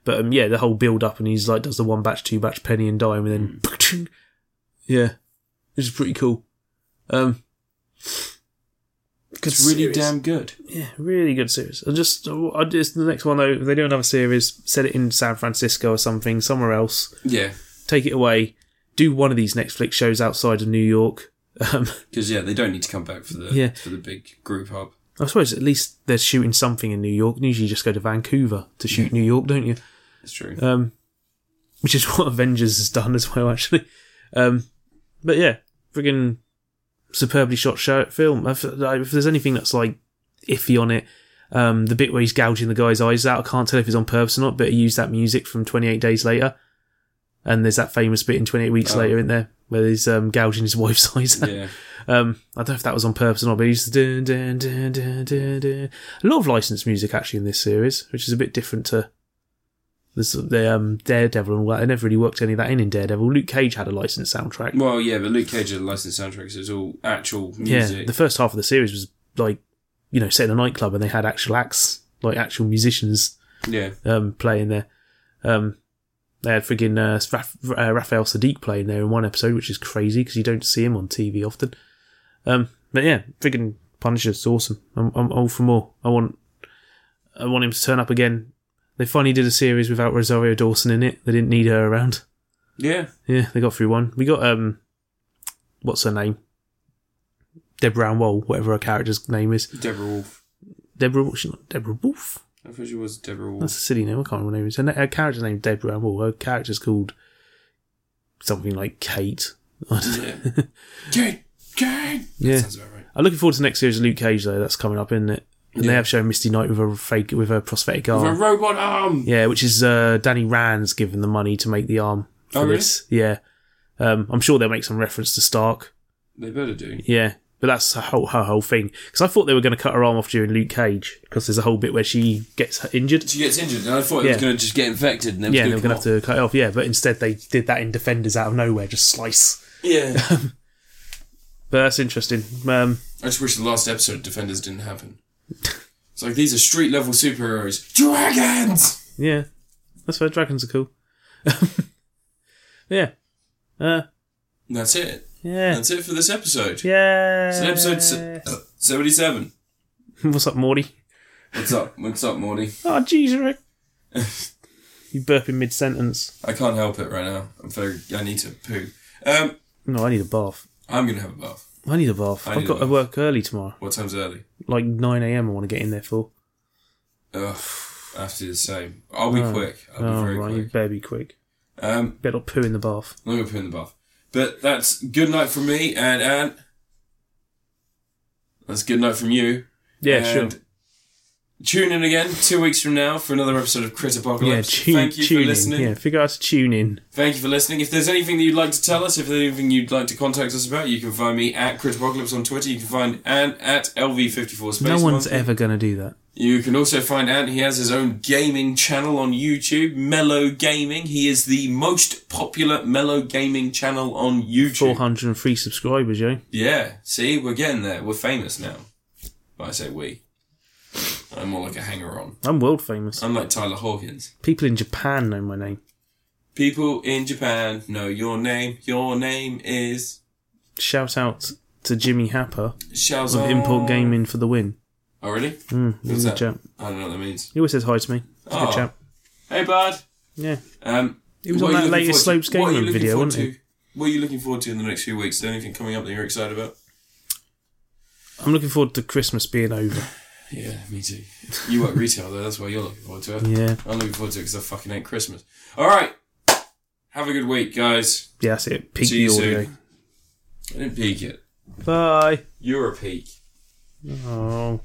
But um, yeah, the whole build up and he's like does the one batch, two batch, penny and dime, and then *laughs* yeah, which is pretty cool. Um, It's really series. damn good. Yeah, really good series. I just, I just the next one though. If they do another series, set it in San Francisco or something, somewhere else. Yeah, Take it away. Do one of these Netflix shows outside of New York. *laughs* Um, because yeah, they don't need to come back for the Yeah. for the big group hub. I suppose at least they're shooting something in New York. Usually, you just go to Vancouver to shoot New York, don't you? It's true. Um, which is *laughs* what Avengers has done as well, actually. Um, but yeah, friggin' superbly shot show film. If, if there's anything that's like iffy on it, um, the bit where he's gouging the guy's eyes out, I can't tell if it's on purpose or not, but he used that music from 28 Days Later. And there's that famous bit in 28 Weeks Oh. Later in there where he's um, gouging his *laughs* wife's eyes out. yeah, Um, I don't know if that was on purpose or not, but he's dun, dun, dun, dun, dun, dun. a lot of licensed music actually in this series, which is a bit different to the, the um, Daredevil and that. They never really worked any of that in in Daredevil. Luke Cage had a licensed soundtrack. well, yeah, but Luke Cage had a licensed soundtrack, so it's all actual music. Yeah, the first half of the series was like, you know, set in a nightclub and they had actual acts, like actual musicians Yeah. um, playing there. Um, they had friggin' uh, Raf- uh, Raphael Saadiq playing there in one episode, which is crazy because you don't see him on TV often. Um, but yeah, friggin' Punisher's awesome. I'm, I'm all for more. I want, I want him to turn up again. They finally did a series without Rosario Dawson in it. They didn't need her around. Yeah. Yeah, they got through one. We got um, what's her name? Deborah Ann Woll, whatever her character's name is. Deborah Wolf. Deborah, she's not Deborah Wolf. I thought she was Deborah Wolf. That's a silly name. I can't remember her name. is. Her, character's name Deborah Ann. Her character's called something like Kate. *laughs* I don't know. Yeah. Kate! Kate! Yeah. That sounds about right. I'm looking forward to the next series of Luke Cage though. That's coming up, isn't it? And they have shown Misty Knight with a fake with a prosthetic arm, With a robot arm! Yeah, which is uh, Danny Rand's given the money to make the arm for Oh, really? this. Yeah, um, I'm sure they'll make some reference to Stark. They better do. Yeah, but that's her whole her whole thing. Because I thought they were going to cut her arm off during Luke Cage because there's a whole bit where she gets injured. She gets injured, and I thought it Yeah. was going to just get infected, and then Yeah, they were going to have to cut it off. Yeah, but instead they did that in Defenders out of nowhere, just slice. Yeah. *laughs* But that's interesting. Um, I just wish the last episode of Defenders didn't happen. It's like these are street level superheroes. Dragons! yeah, that's why dragons are cool. *laughs* yeah, uh, that's it. yeah, That's it for this episode. yeah. It's episode se- 77. *laughs* What's up, Morty? What's up? What's up, Morty? *laughs* Oh, jeez, Rick. you burp in mid sentence. I can't help it right now. I'm very. I need to poo. Um, No, I need a bath. I'm gonna have a bath. I need a bath. I I've need got to bath. work early tomorrow, What time's early? like nine a.m. I want to get in there for. Ugh, I have to do the same. I'll be Oh. quick. I'll be Oh, very right, you quick. better be quick. Um, Better not poo in the bath. I'm gonna poo in the bath. But that's good night from me, and and that's good night from you. Yeah, And sure. Tune in again two weeks from now for another episode of Crit Yeah, Apocalypse. tune, Thank you for listening. in. Yeah, figure out to tune in. Thank you for listening. If there's anything that you'd like to tell us, if there's anything you'd like to contact us about, you can find me at Crit Apocalypse on Twitter. You can find Ant at LV54 Space no one's ever going to do that. You can also find Ant. He has his own gaming channel on YouTube, Mellow Gaming. He is the most popular Mellow Gaming channel on YouTube. 403 subscribers, yo. Yeah, see, we're getting there. We're famous now. But I say we. I'm more like a hanger on. I'm world famous. Unlike Tyler Hawkins. People in Japan know my name. People in Japan know your name. Your name is Shout out to Jimmy Happer Xiaozong. of Import Gaming for the win. Oh, really? Mm, he's a that? chap. I don't know what that means. He always says hi to me. He's a Oh. good chap. Hey, bud. Yeah. Um, He was on that latest Slopes Game what are you Room video, wasn't to? What are you looking forward to in the next few weeks? Is there anything coming up that you're excited about? I'm looking forward to Christmas being over. Yeah, me too. *laughs* You work retail though, that's why you're looking forward to it. Yeah. I'm looking forward to it because I fucking hate Christmas. All right, have a good week, guys. Yeah, that's it. Peak See you the audio. soon. I didn't peak it. Bye. You're a peak. Oh.